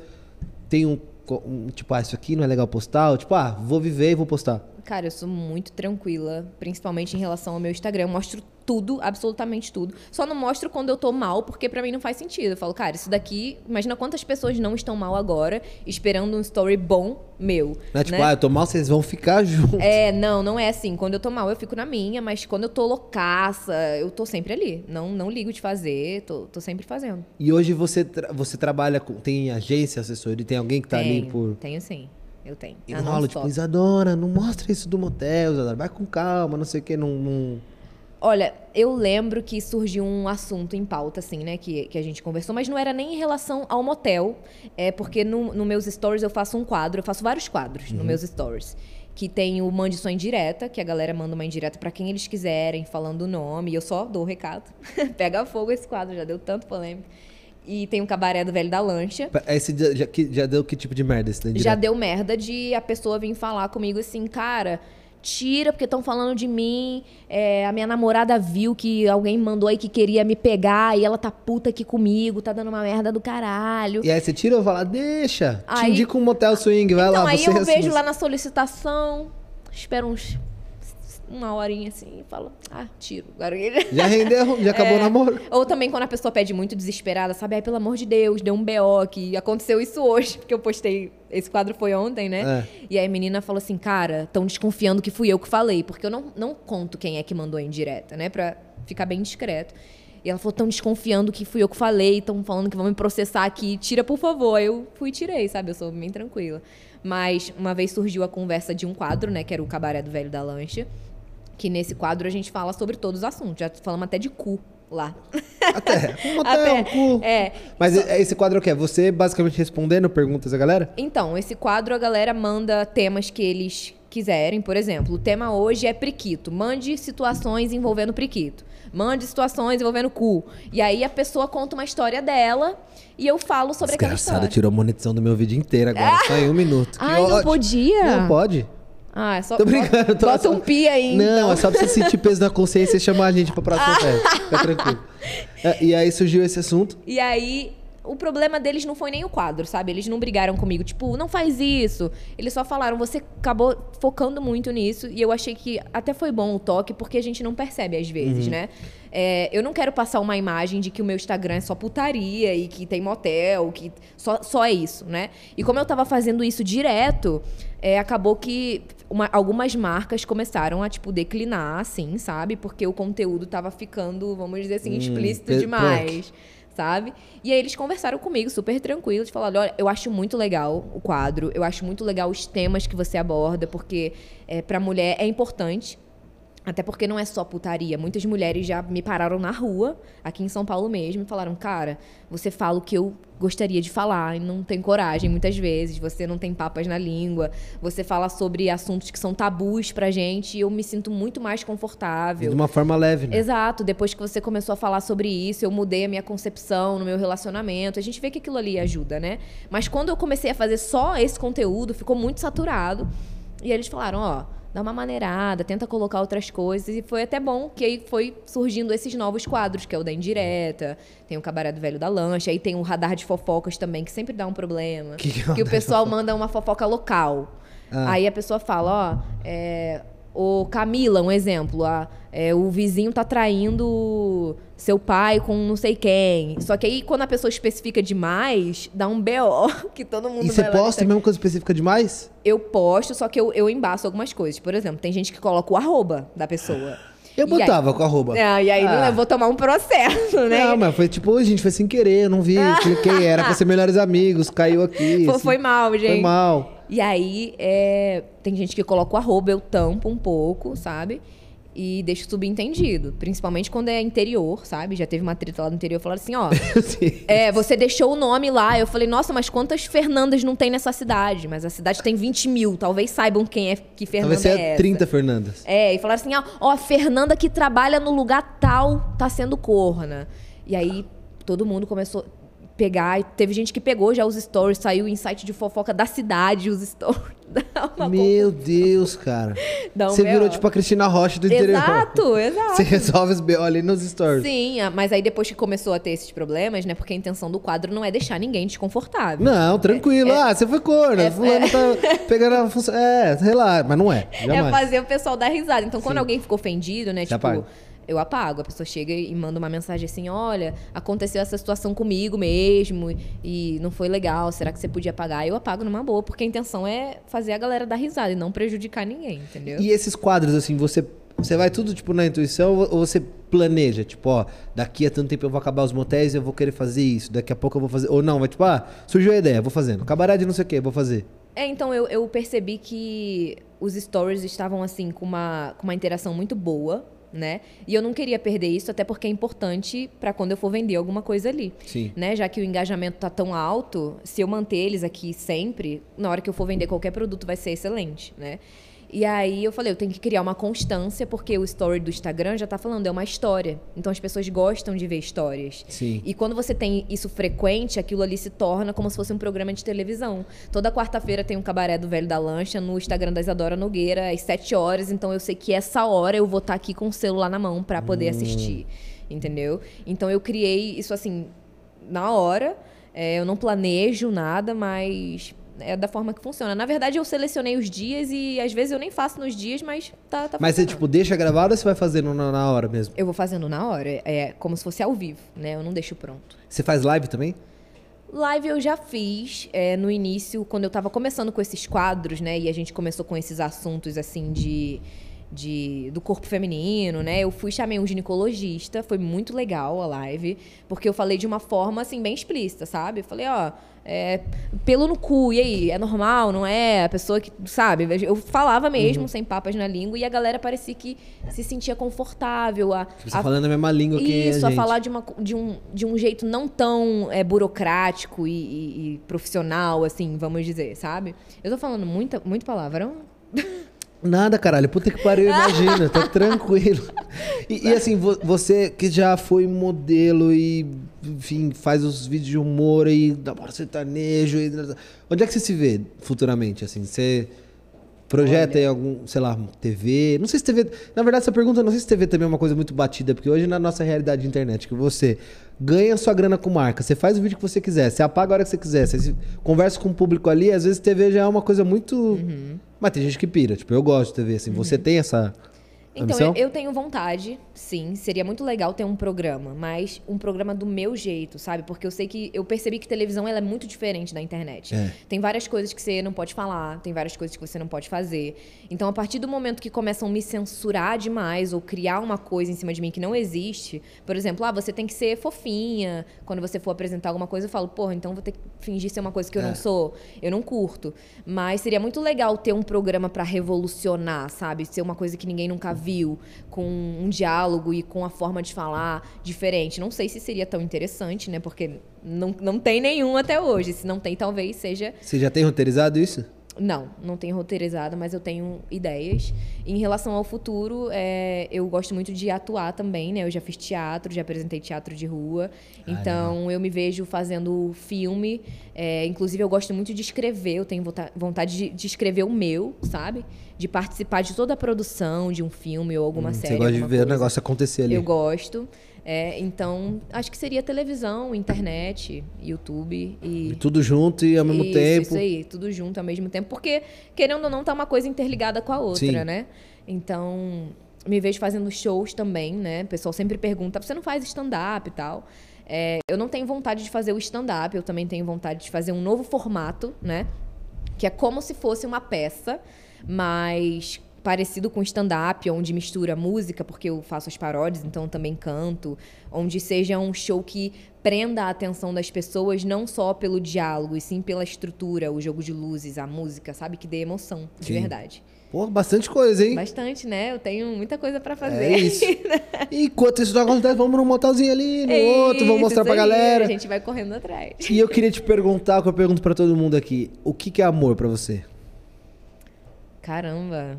tem um, um, tipo, ah, isso aqui não é legal postar? Ou, tipo, ah, vou viver e vou postar. Cara, eu sou muito tranquila, principalmente em relação ao meu Instagram. Eu mostro tudo, absolutamente tudo. Só não mostro quando eu tô mal, porque pra mim não faz sentido. Eu falo, cara, isso daqui. Imagina quantas pessoas não estão mal agora, esperando um story bom meu. Não é tipo, né? ah, eu tô mal, vocês vão ficar juntos. É, não, não é assim. Quando eu tô mal, eu fico na minha, mas quando eu tô loucaça, eu tô sempre ali. Não, não ligo de fazer, tô, tô sempre fazendo. E hoje você, tra- você trabalha com. Tem agência, assessoria, tem alguém que tá ali tenho, por. tenho sim. Eu tenho. E A não rola, tipo. Isadora, não mostra isso do motel, Isadora. Vai com calma, não sei o que, não. não... Olha, eu lembro que surgiu um assunto em pauta, assim, né? Que, que a gente conversou, mas não era nem em relação ao motel. É porque no, no meus stories eu faço um quadro, eu faço vários quadros no meus stories. Que tem o Mande Sua Indireta, que a galera manda uma indireta pra quem eles quiserem, falando o nome, e eu só dou o recado. Pega fogo esse quadro, já deu tanto polêmica. E tem o Cabaré do Velho da Lancha. Esse já, já, já deu que tipo de merda esse daí? Já deu merda de a pessoa vir falar comigo assim, cara, tira, porque estão falando de mim. É, a minha namorada viu que alguém mandou aí que queria me pegar e ela tá puta aqui comigo, tá dando uma merda do caralho. E aí você tira ou fala, deixa, Aí- te indica um motel swing, vai então, lá, aí você eu assume. vejo lá na solicitação, espero uns uma horinha assim e falo, ah, tiro. Agora ele- Já rendeu, já acabou o É. namoro. Ou também quando a pessoa pede muito desesperada, sabe? Ai, pelo amor de Deus, deu um BO aqui. Aconteceu isso hoje, porque eu postei. Esse quadro foi ontem, né? É. E aí a menina falou assim, cara, estão desconfiando que fui eu que falei, porque eu não, não conto quem é que mandou a indireta, né? Pra ficar bem discreto. E ela falou, estão desconfiando que fui eu que falei, estão falando que vão me processar aqui, tira por favor. Eu fui e tirei, sabe? Eu sou bem tranquila. Mas uma vez surgiu a conversa de um quadro, né? Que era o Cabaré do Velho da Lancha. Que nesse quadro a gente fala sobre todos os assuntos. Já falamos até de cu lá. Até, motel, Até, um cu. é. Mas esse quadro é o quê? Você basicamente respondendo perguntas da galera? Então, esse quadro a galera manda temas que eles quiserem. Por exemplo, o tema hoje é priquito. Mande situações envolvendo priquito. Mande situações envolvendo cu. E aí a pessoa conta uma história dela e eu falo sobre aquela Desgraçada, história. tirou a monetização do meu vídeo inteiro agora, só em um minuto. Que Ai, não ódio. podia? Não pode. Ah, é só Tô brincando. tô bota só- um pi aí, Não, então. é só pra você sentir peso na consciência e chamar a gente pra próxima festa. Fica tranquilo. É, e aí surgiu esse assunto. E aí, o problema deles não foi nem o quadro, sabe? Eles não brigaram comigo, tipo, não faz isso. Eles só falaram, você acabou focando muito nisso. E eu achei que até foi bom o toque, porque a gente não percebe às vezes, né? É, eu não quero passar uma imagem de que o meu Instagram é só putaria e que tem motel, que só, só é isso, né? E como eu tava fazendo isso direto, é, acabou que uma- algumas marcas começaram a, tipo, declinar, assim, sabe? Porque o conteúdo tava ficando, vamos dizer assim, explícito pe- demais sabe? E aí eles conversaram comigo super tranquilos, falaram, olha, eu acho muito legal o quadro, eu acho muito legal os temas que você aborda, porque é, para mulher é importante. Até porque não é só putaria. Muitas mulheres já me pararam na rua, aqui em São Paulo mesmo, e falaram: Cara, você fala o que eu gostaria de falar e não tem coragem muitas vezes. Você não tem papas na língua. Você fala sobre assuntos que são tabus pra gente e eu me sinto muito mais De confortável. uma forma leve, né? Exato, depois que você começou a falar sobre isso, eu mudei a minha concepção no meu relacionamento. A gente vê que aquilo ali ajuda, né? Mas quando eu comecei a fazer só esse conteúdo, ficou muito saturado. E eles falaram, ó, dá uma maneirada, tenta colocar outras coisas. E foi até bom que aí foi surgindo esses novos quadros, que é o da indireta, tem o Cabaré do Velho da Lancha, aí tem o radar de fofocas também, que sempre dá um problema. Que que é o que o pessoal manda uma fofoca local. Ah. Aí a pessoa fala, ó, é, o Camila, um exemplo, a- é, o vizinho tá traindo seu pai com não sei quem. Só que aí, quando a pessoa especifica demais, dá um BO, que todo mundo E você posta e- mesmo coisa específica demais? Eu posto, só que eu, eu embaço algumas coisas. Por exemplo, tem gente que coloca o arroba da pessoa. Eu E aí- botava com arroba. Ah, e aí não, Ah. vou tomar um processo, né? Não, mas foi tipo, "Oi, gente, foi sem querer, eu não vi, cliquei, era pra ser melhores amigos, caiu aqui. Foi- assim. foi mal, gente. Foi mal. E aí, é, tem gente que coloca o arroba, eu tampo um pouco, sabe? E deixo subentendido. Principalmente quando é interior, sabe? Já teve uma treta lá no interior, falaram assim, ó... É, você deixou o nome lá. Eu falei, nossa, mas quantas Fernandas não tem nessa cidade? Mas a cidade tem 20 mil. Talvez saibam quem é que Fernanda Talvez é essa. 30 Fernandas. É, e falaram assim, ó, ó, a Fernanda que trabalha no lugar tal tá sendo corna. E aí todo mundo começou pegar, e teve gente que pegou já os stories, saiu em site de fofoca da cidade, os stories. Meu Deus, cara. Um Você virou tipo a Cristina Rocha do interior. Exato, exato. Você resolve os BO ali nos stories. Sim, mas aí depois que começou a ter esses problemas, né? Porque a intenção do quadro não é deixar ninguém desconfortável. Não, tranquilo. É, ah, você foi corna. fulano tá pegando a função. É, sei lá, mas não é. É Jamais. fazer o pessoal dar risada. Então, quando Sim. alguém ficou ofendido, né? Você tipo. Eu apago. A pessoa chega e manda uma mensagem assim: olha, aconteceu essa situação comigo mesmo e não foi legal. Será que você podia apagar? Eu apago numa boa, porque a intenção é fazer a galera dar risada e não prejudicar ninguém, entendeu? E esses quadros, assim, você, você vai tudo, tipo, na intuição ou você planeja? Tipo, ó, daqui a tanto tempo eu vou acabar os motéis e eu vou querer fazer isso. Daqui a pouco eu vou fazer... Ou não, vai tipo, ah, surgiu a ideia, vou fazendo. Cabaré de não sei o quê, vou fazer. É, então eu, eu percebi que os stories estavam assim com uma, com uma interação muito boa, né? E eu não queria perder isso, até porque é importante para quando eu for vender alguma coisa ali. Sim. Né? Já que o engajamento tá tão alto, se eu manter eles aqui sempre, na hora que eu for vender qualquer produto vai ser excelente, né? E aí eu falei, eu tenho que criar uma constância, porque o story do Instagram já tá falando, é uma história. Então as pessoas gostam de ver histórias. Sim. E quando você tem isso frequente, aquilo ali se torna como se fosse um programa de televisão. Toda quarta-feira tem um cabaré do Velho da Lancha no Instagram da Isadora Nogueira, às 7 horas. Então eu sei que essa hora eu vou estar tá aqui com o celular na mão para poder hum. assistir. Entendeu? Então eu criei isso assim, na hora. É, eu não planejo nada, mas é da forma que funciona. Na verdade, eu selecionei os dias e às vezes eu nem faço nos dias, mas tá, tá Mas você, tipo, deixa gravado ou você vai fazendo na, na hora mesmo? Eu vou fazendo na hora. É como se fosse ao vivo, né? Eu não deixo pronto. Você faz live também? Live eu já fiz é, no início, quando eu estava começando com esses quadros, né? E a gente começou com esses assuntos, assim, de de, do corpo feminino, né? Eu fui chamei um ginecologista, foi muito legal a live, porque eu falei de uma forma assim bem explícita, sabe? Eu falei, ó, é, pelo no cu, e aí, é normal, não é? A pessoa que, sabe? Eu falava mesmo, uhum. sem papas na língua, e a galera parecia que se sentia confortável. A, Você a, falando a mesma língua que Isso, a, a falar de, uma, de, um, de um jeito não tão é, burocrático e, e, e profissional, assim, vamos dizer, sabe? Eu tô falando muita, muito palavrão? Nada, caralho. Puta que pariu, imagina. tá tranquilo. E, e, assim, você que já foi modelo e, enfim, faz os vídeos de humor e namora sertanejo. E, onde é que você se vê futuramente? Assim, você projeta Olha. em algum, sei lá, TV? Não sei se TV. Na verdade, essa pergunta, não sei se TV também é uma coisa muito batida, porque hoje na nossa realidade de internet, que você ganha sua grana com marca, você faz o vídeo que você quiser, você apaga a hora que você quiser, você conversa com o público ali, às vezes TV já é uma coisa muito. Uhum. Mas tem gente que pira, tipo, eu gosto de TV, assim, uhum. você tem essa. Então, eu, eu, tenho vontade, sim. Seria muito legal ter um programa, mas um programa do meu jeito, sabe? Porque eu sei que eu percebi que televisão ela é muito diferente da internet. É. Tem várias coisas que você não pode falar, tem várias coisas que você não pode fazer. Então, a partir do momento que começam a me censurar demais ou criar uma coisa em cima de mim que não existe, por exemplo, ah, você tem que ser fofinha. Quando você for apresentar alguma coisa, eu falo, porra, então vou ter que fingir ser uma coisa que eu é. não sou. Eu não curto. Mas seria muito legal ter um programa para revolucionar, sabe? Ser uma coisa que ninguém nunca com um diálogo e com a forma de falar diferente. Não sei se seria tão interessante, né? Porque não, não tem nenhum até hoje. Se não tem, talvez seja. Você já tem roteirizado isso? Não, não tenho roteirizado, mas eu tenho ideias. Em relação ao futuro, é, eu gosto muito de atuar também, né? Eu já fiz teatro, já apresentei teatro de rua. então, eu me vejo fazendo filme. É, inclusive, eu gosto muito de escrever. Eu tenho vontade de, de, escrever o meu, sabe? De participar de toda a produção de um filme ou alguma hum, série. Você gosta de ver coisa. o negócio acontecer ali. Eu gosto. É, então, acho que seria televisão, internet, YouTube e... e tudo junto e ao mesmo isso, tempo. Isso aí, tudo junto ao mesmo tempo. Porque, querendo ou não, tá uma coisa interligada com a outra, Sim. né? Então, me vejo fazendo shows também, né? O pessoal sempre pergunta, você não faz stand-up e tal? É, eu não tenho vontade de fazer o stand-up, eu também tenho vontade de fazer um novo formato, né? Que é como se fosse uma peça, mas parecido com stand-up, onde mistura música, porque eu faço as paródias, então também canto, onde seja um show que prenda a atenção das pessoas não só pelo diálogo, e sim pela estrutura, o jogo de luzes, a música, sabe? Que dê emoção, de sim. verdade. Pô, bastante coisa, hein? Bastante, né? Eu tenho muita coisa para fazer. É isso. enquanto isso não acontece, vamos num motelzinho ali, no é outro, vamos mostrar pra aí, galera. A gente vai correndo atrás. E eu queria te perguntar, o que eu pergunto para todo mundo aqui. O que, que é amor para você? Caramba.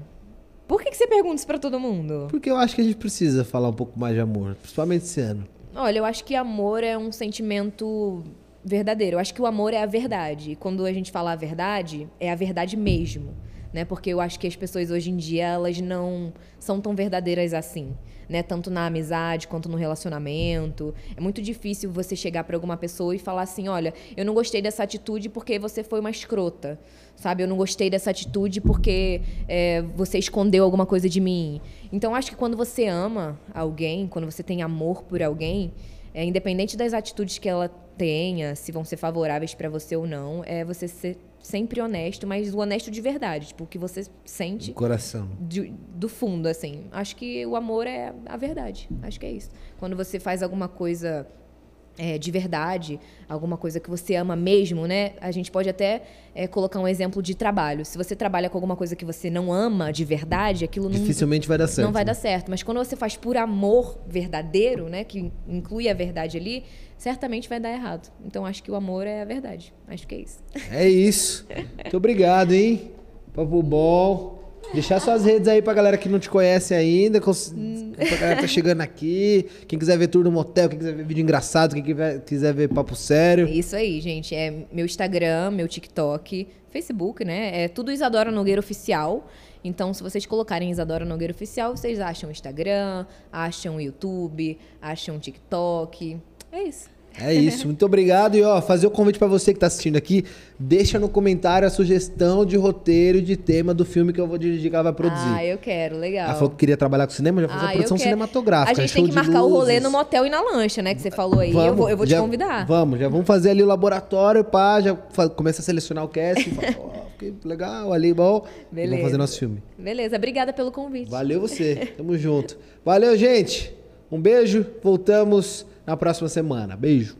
Por que, que você pergunta isso pra todo mundo? Porque eu acho que a gente precisa falar um pouco mais de amor, principalmente esse ano. Olha, eu acho que amor é um sentimento verdadeiro. Eu acho que o amor é a verdade. E quando a gente fala a verdade, é a verdade mesmo. Né? Porque eu acho que as pessoas hoje em dia, elas não são tão verdadeiras assim né? Tanto na amizade quanto no relacionamento. É muito difícil você chegar para alguma pessoa e falar assim: olha, eu não gostei dessa atitude porque você foi uma escrota, sabe? Eu não gostei dessa atitude porque é, você escondeu alguma coisa de mim. Então, acho que quando você ama alguém, quando você tem amor por alguém, é, independente das atitudes que ela tenha, se vão ser favoráveis para você ou não, é você ser sempre honesto, mas o honesto de verdade, tipo, o que você sente. Do coração. De, do fundo, assim. Acho que o amor é a verdade. Acho que é isso. Quando você faz alguma coisa é, de verdade, alguma coisa que você ama mesmo, né? A gente pode até é, colocar um exemplo de trabalho. Se você trabalha com alguma coisa que você não ama de verdade, aquilo não, dificilmente vai dar certo. Não vai né? dar certo. Mas quando você faz por amor verdadeiro, né, que inclui a verdade ali, certamente vai dar errado. Então acho que o amor é a verdade. Acho que é isso. É isso. Muito obrigado, hein? Papo bom. Deixar suas redes aí pra galera que não te conhece ainda, cons- pra galera que tá chegando aqui, quem quiser ver tour no motel, quem quiser ver vídeo engraçado, quem quiser, ver papo sério. É Isso aí, gente. É meu Instagram, meu TikTok, Facebook, né? É tudo Isadora Nogueira Oficial. Então, se vocês colocarem Isadora Nogueira Oficial, vocês acham Instagram, acham YouTube, acham TikTok. É isso. É isso, muito obrigado. E ó, fazer o convite pra você que tá assistindo aqui, deixa no comentário a sugestão de roteiro e de tema do filme que eu vou dirigir que ela vai produzir. Ah, eu quero, legal. Ela falou que queria trabalhar com cinema, já fazer Ah, produção cinematográfica. A gente show tem que marcar o rolê no motel e na lancha, né? Que você falou aí. eu vou, eu vou te já- convidar. Vamos, já vamos fazer ali o laboratório, pá, já começa a selecionar o cast, fala, ó, que legal, ali, bom. E Beleza. Vamos fazer nosso filme. Beleza, obrigada pelo convite. Valeu você, tamo junto. Valeu, gente. Um beijo, voltamos na próxima semana. Beijo.